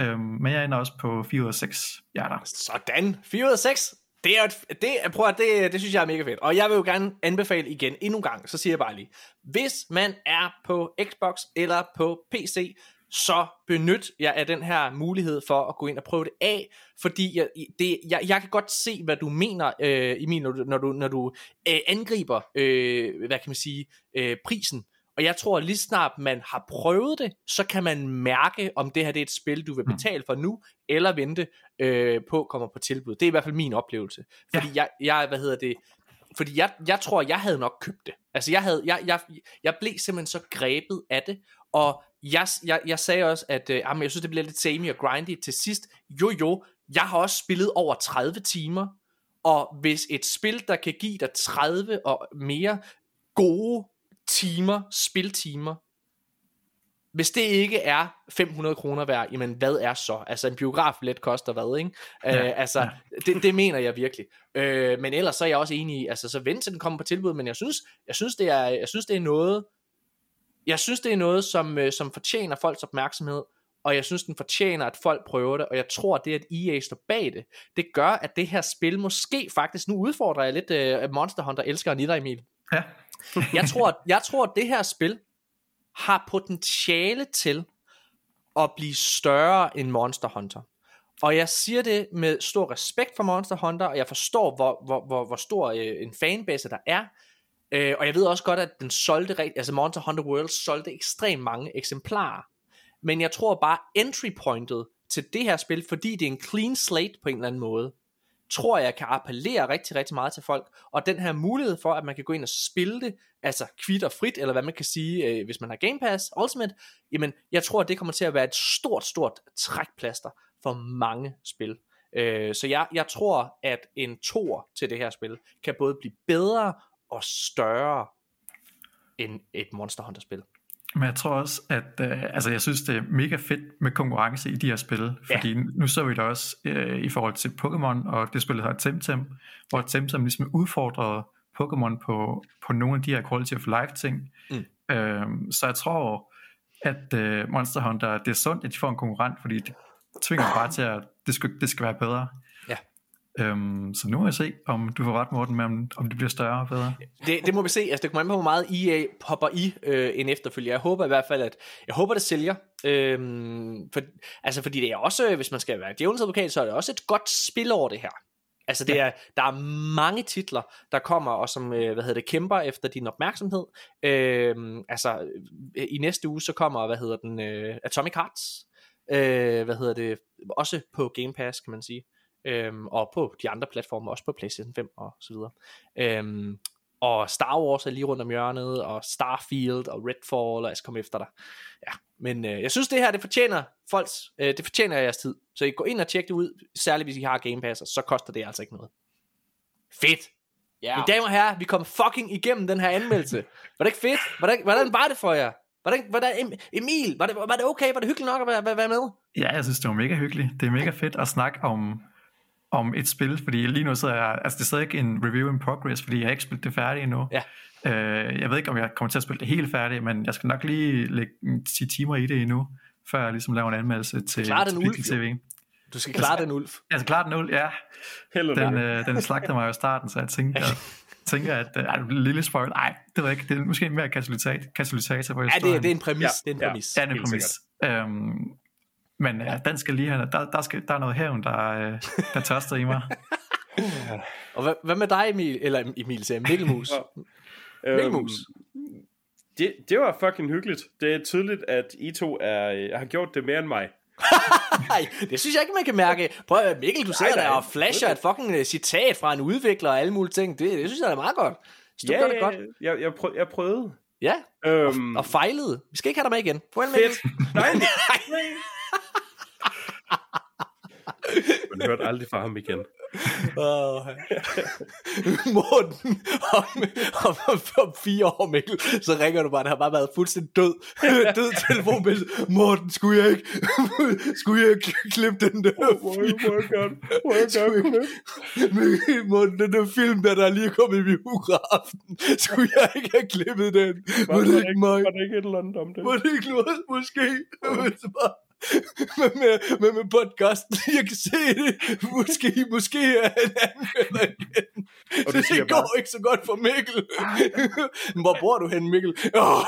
Øh, men jeg ender også på 4 ud af 6 hjerter. Sådan, 4 ud af 6. Det er, et, det, prøv at, det, det synes jeg er mega fedt. Og jeg vil jo gerne anbefale igen, endnu en gang, så siger jeg bare lige, hvis man er på Xbox eller på PC, så benyt jer af den her mulighed for at gå ind og prøve det af, fordi jeg, det, jeg, jeg kan godt se, hvad du mener, øh, Emil, når du, når du, når du øh, angriber, øh, hvad kan man sige, øh, prisen. Og jeg tror, at lige snart man har prøvet det, så kan man mærke, om det her det er et spil, du vil mm. betale for nu, eller vente øh, på kommer på tilbud. Det er i hvert fald min oplevelse. Fordi ja. jeg, jeg, hvad hedder det, fordi jeg, jeg tror, jeg havde nok købt det. Altså jeg, havde, jeg, jeg, jeg blev simpelthen så grebet af det, og jeg, jeg, jeg sagde også, at øh, jamen, jeg synes, det bliver lidt samey og grindy til sidst. Jo jo, jeg har også spillet over 30 timer, og hvis et spil, der kan give dig 30 og mere gode timer, spiltimer, hvis det ikke er 500 kroner værd, jamen hvad er så? Altså en biografbillet koster hvad, ikke? Ja, øh, altså, ja. det, det mener jeg virkelig. Øh, men ellers så er jeg også enig i, altså så vent til den kommer på tilbud, men jeg synes, jeg synes, det, er, jeg synes det er noget, jeg synes det er noget, som, øh, som fortjener folks opmærksomhed, og jeg synes den fortjener, at folk prøver det, og jeg tror, at det, at EA står bag det, det gør, at det her spil måske faktisk, nu udfordrer jeg lidt uh, Monster Hunter elsker Anita Emil. Ja. [LAUGHS] jeg, tror, jeg tror, at det her spil har potentiale til at blive større end Monster Hunter. Og jeg siger det med stor respekt for Monster Hunter, og jeg forstår, hvor, hvor, hvor, hvor stor øh, en fanbase der er. Øh, og jeg ved også godt, at den solgte, altså Monster Hunter World solgte ekstremt mange eksemplarer. Men jeg tror bare, entry pointet til det her spil, fordi det er en clean slate på en eller anden måde, tror jeg kan appellere rigtig, rigtig meget til folk. Og den her mulighed for, at man kan gå ind og spille det, altså kvitt og frit, eller hvad man kan sige, øh, hvis man har Game Pass Ultimate, jamen jeg tror, at det kommer til at være et stort, stort trækplaster for mange spil. Øh, så jeg, jeg tror, at en tor til det her spil kan både blive bedre og større end et Monster Hunter spil. Men jeg tror også, at øh, altså jeg synes, det er mega fedt med konkurrence i de her spil, fordi ja. nu så vi det også øh, i forhold til Pokémon, og det spil, der hedder Temtem, hvor Temtem ligesom udfordrede Pokémon på, på nogle af de her quality of life ting. Mm. Øh, så jeg tror, at øh, Monster Hunter, det er sundt, at de får en konkurrent, fordi det tvinger bare til, at det skal, det skal være bedre. Øhm, så nu må jeg se, om du får ret, Morten, med om, om det bliver større og bedre. Det, det må vi se. Altså, det kommer an på, hvor meget EA popper i øh, en efterfølger. Jeg håber i hvert fald, at jeg håber, det sælger. Øhm, for, altså, fordi det er også, hvis man skal være djævelens advokat, så er det også et godt spil over det her. Altså det er, der er mange titler, der kommer og som, øh, hvad hedder det, kæmper efter din opmærksomhed. Øhm, altså i næste uge så kommer, hvad hedder den, øh, Atomic Hearts. Øh, hvad hedder det, også på Game Pass kan man sige øhm, og på de andre platformer, også på PlayStation 5 og så videre. Øhm, og Star Wars er lige rundt om hjørnet, og Starfield og Redfall, og jeg skal komme efter dig. Ja, men øh, jeg synes det her, det fortjener folks, øh, det fortjener jeres tid. Så I går ind og tjek det ud, særligt hvis I har Game Pass, og så koster det altså ikke noget. Fedt! Ja. Mine damer og herrer, vi kom fucking igennem den her anmeldelse. Var det ikke fedt? Hvordan, hvordan var det for jer? Hvordan, hvordan, Emil, var det, var det okay? Var det hyggeligt nok at være, være med? Ja, jeg synes, det var mega hyggeligt. Det er mega fedt at snakke om om et spil, fordi lige nu så er jeg, altså det er stadig ikke en review in progress, fordi jeg har ikke spillet det færdigt endnu. Ja. Øh, jeg ved ikke, om jeg kommer til at spille det helt færdigt, men jeg skal nok lige lægge 10 timer i det endnu, før jeg ligesom laver en anmeldelse til, Klar til den ulf, TV. Du skal klare den ulf. Jeg skal klare den ulf, ja. Hello, den, øh, den slagte mig jo i starten, så jeg tænker, jeg tænker at øh, en lille spoil, nej, det ved jeg ikke, det er måske mere katalysator, katalysator på historien. Ja, det, det er en præmis. Ja, det er en præmis. Ja, det er en præmis. Øhm, men ja, den skal lige have, der, der, skal, der er noget hævn, der, øh, der tørster i mig. [LAUGHS] Og hvad, hvad med dig, Emil? Eller Emil, siger Mikkelmus. [LAUGHS] Mikkelmus. Øhm, det, det var fucking hyggeligt. Det er tydeligt, at I to er, øh, har gjort det mere end mig. [LAUGHS] det synes jeg ikke, man kan mærke. Prøv at Mikkel, du sidder der og flasher et fucking øh, citat fra en udvikler og alle mulige ting. Det, det synes jeg er meget godt. Så du ja, gør det godt. Jeg, jeg, prøv, jeg prøvede. Ja, øhm, og, og fejlede. Vi skal ikke have dig med igen. Fedt. nej, nej. [LAUGHS] Man hørte aldrig fra ham igen. Oh, [LAUGHS] Morten, om, om, om, om fire år, Mikkel, så ringer du bare, det har bare været fuldstændig død, [LAUGHS] død telefonbillede. Morten, skulle jeg ikke, skulle jeg ikke klippe den der oh, gerne, må jeg gerne Morten, den der film, der, der lige er kommet i biografen, skulle jeg ikke have klippet den? Var, var det ikke? Var det ikke et eller andet om det? Var det ikke noget, måske? [LAUGHS] med, med, med, med podcasten. [LAUGHS] Jeg kan se det. Måske, måske er han anmelder igen. Og det siger går bare- ikke så godt for Mikkel. [LAUGHS] Hvor bor du hen, Mikkel? Oh,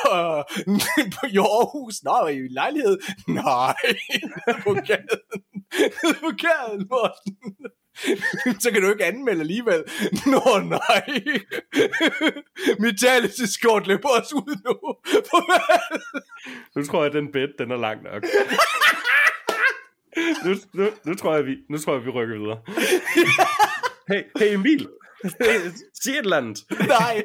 på Aarhus. Nå, i lejlighed? Nej, på gaden. på gaden, Morten. [LAUGHS] Så kan du ikke anmelde alligevel. Nå nej. [LAUGHS] Mit talelseskort løber også ud nu. [LAUGHS] Nu tror jeg, at den bed, den er lang nok. nu, nu, nu, tror jeg, vi, nu tror jeg, vi rykker videre. hey, hey Emil. [LAUGHS] Sig et eller andet. Nej.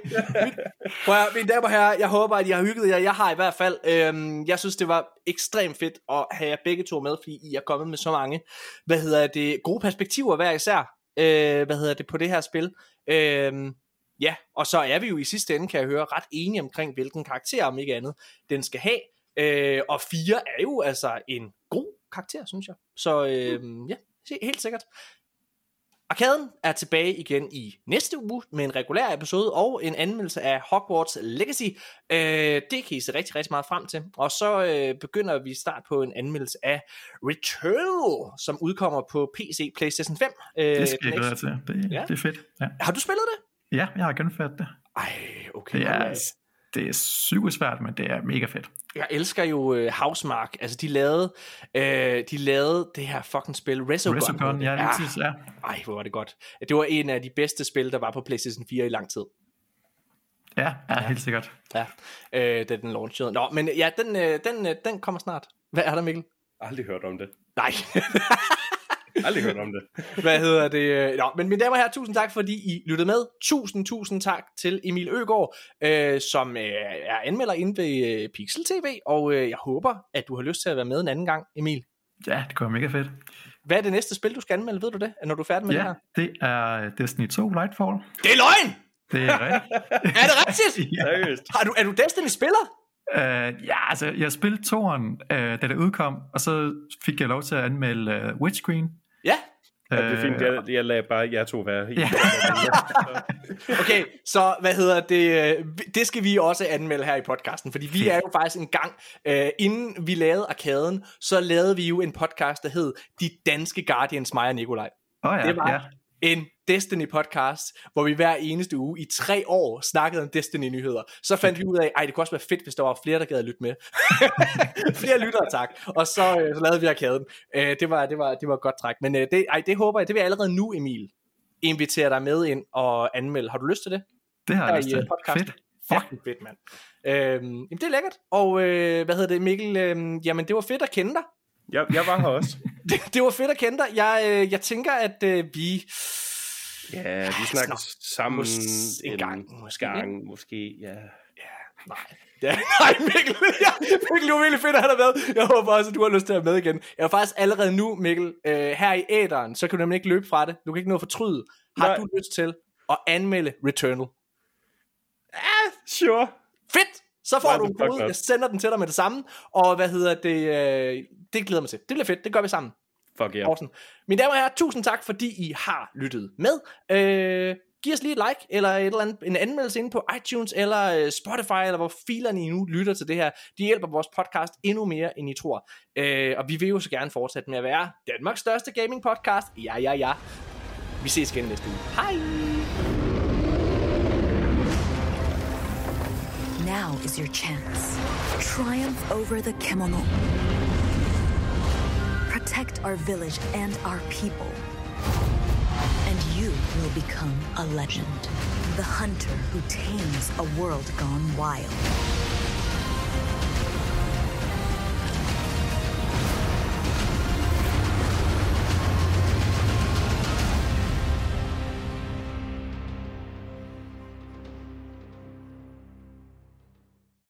Prøv at, mine damer og herrer, jeg håber, at I har hygget jer. Jeg har i hvert fald. Øhm, jeg synes, det var ekstremt fedt at have jer begge to med, fordi I er kommet med så mange, hvad hedder det, gode perspektiver hver især, øh, hvad hedder det, på det her spil. Øhm, ja, og så er vi jo i sidste ende, kan jeg høre, ret enige omkring, hvilken karakter, om ikke andet, den skal have. Øh, og fire er jo altså en god karakter, synes jeg. Så øh, ja, helt sikkert. Arkaden er tilbage igen i næste uge med en regulær episode og en anmeldelse af Hogwarts Legacy. Øh, det kan I se rigtig, rigtig meget frem til. Og så øh, begynder vi start på en anmeldelse af Returnal, som udkommer på PC, PlayStation 5. Øh, Det skal jeg glæde til. Det, Ja. det er fedt. Ja. Har du spillet det? ja, jeg har gennemført det. Ej, okay. Cool. er, det er super svært, men det er mega fedt. Jeg elsker jo uh, Housemark. Altså, de lavede, øh, de lavede det her fucking spil, Resogun. Resogun, ja, lige præcis, ja. Ej, hvor var det godt. Det var en af de bedste spil, der var på PlayStation 4 i lang tid. Ja, ja, helt sikkert. Ja, øh, da den launchede. Nå, men ja, den, øh, den, øh, den kommer snart. Hvad er der, Mikkel? Aldrig hørt om det. Nej. [LAUGHS] Aldrig hørt om det. [LAUGHS] Hvad hedder det? øh, Nå, men mine damer og herrer, tusind tak, fordi I lyttede med. Tusind, tusind tak til Emil Øgaard, øh, som øh, er anmelder inde ved øh, Pixel TV, og øh, jeg håber, at du har lyst til at være med en anden gang, Emil. Ja, det går mega fedt. Hvad er det næste spil, du skal anmelde? Ved du det, når du er færdig med det Ja, her? det er Destiny 2 Lightfall. Det er løgn! Det er rigtigt. [LAUGHS] Er det rigtigt? [LAUGHS] ja. Seriøst. Har du, er du Destiny-spiller? Uh, ja, altså, jeg spillede toren, uh, da det udkom, og så fik jeg lov til at anmelde uh, Witchqueen. Ja. Ja, det er fint. Øh, Jeg, jeg lader bare jer to være. Ja. [LAUGHS] Okay, så hvad hedder det? øh, Det skal vi også anmelde her i podcasten, fordi vi er jo faktisk en gang, øh, inden vi lavede Arkaden, så lavede vi jo en podcast, der hed De Danske Guardians, mig og Nikolaj. Åh oh, ja, Det var ja. En Destiny-podcast, hvor vi hver eneste uge i tre år snakkede om Destiny-nyheder. Så fandt vi ud af, ej, det kunne også være fedt, hvis der var flere, der gad at lytte med. [LAUGHS] flere lyttere, tak. Og så, øh, så lavede vi arkaden. Øh, det, var, det, var, det var et godt træk. Men øh, det, ej, det håber jeg, det vil jeg allerede nu, Emil, invitere dig med ind og anmelde. Har du lyst til det? Det har jeg lyst øh, til. podcasten. Fedt. Fucking fedt, mand. Øhm, jamen, det er lækkert. Og øh, hvad hedder det, Mikkel? Øhm, jamen, det var fedt at kende dig. Jeg, jeg var her også. [LAUGHS] Det, det var fedt at kende dig. Jeg, øh, jeg tænker, at øh, vi... Ja, vi snakker sammen Mås- en gang, måske, gang, måske, ja. Nej. Ja, [LAUGHS] nej, Mikkel. Ja, Mikkel, det var virkelig fedt at have dig med. Jeg håber også, at du har lyst til at være med igen. Jeg er faktisk allerede nu, Mikkel, øh, her i æderen, så kan du nemlig ikke løbe fra det. Du kan ikke nå at fortryde. Har Nej. du lyst til at anmelde Returnal? Sure. Fedt! Så får du en kode, jeg sender den til dig med det samme. Og hvad hedder det? Øh, det glæder mig til. Det bliver fedt, det gør vi sammen. Fuck yeah. Awesome. Mine damer og herrer, tusind tak, fordi I har lyttet med. Øh, giv os lige et like, eller et eller andet, en anmeldelse inde på iTunes, eller øh, Spotify, eller hvor filerne I nu lytter til det her. De hjælper vores podcast endnu mere, end I tror. Øh, og vi vil jo så gerne fortsætte med at være Danmarks største gaming podcast. Ja, ja, ja. Vi ses igen næste uge. Hej! Now is your chance. Triumph over the Kemono. Protect our village and our people. And you will become a legend. The hunter who tames a world gone wild.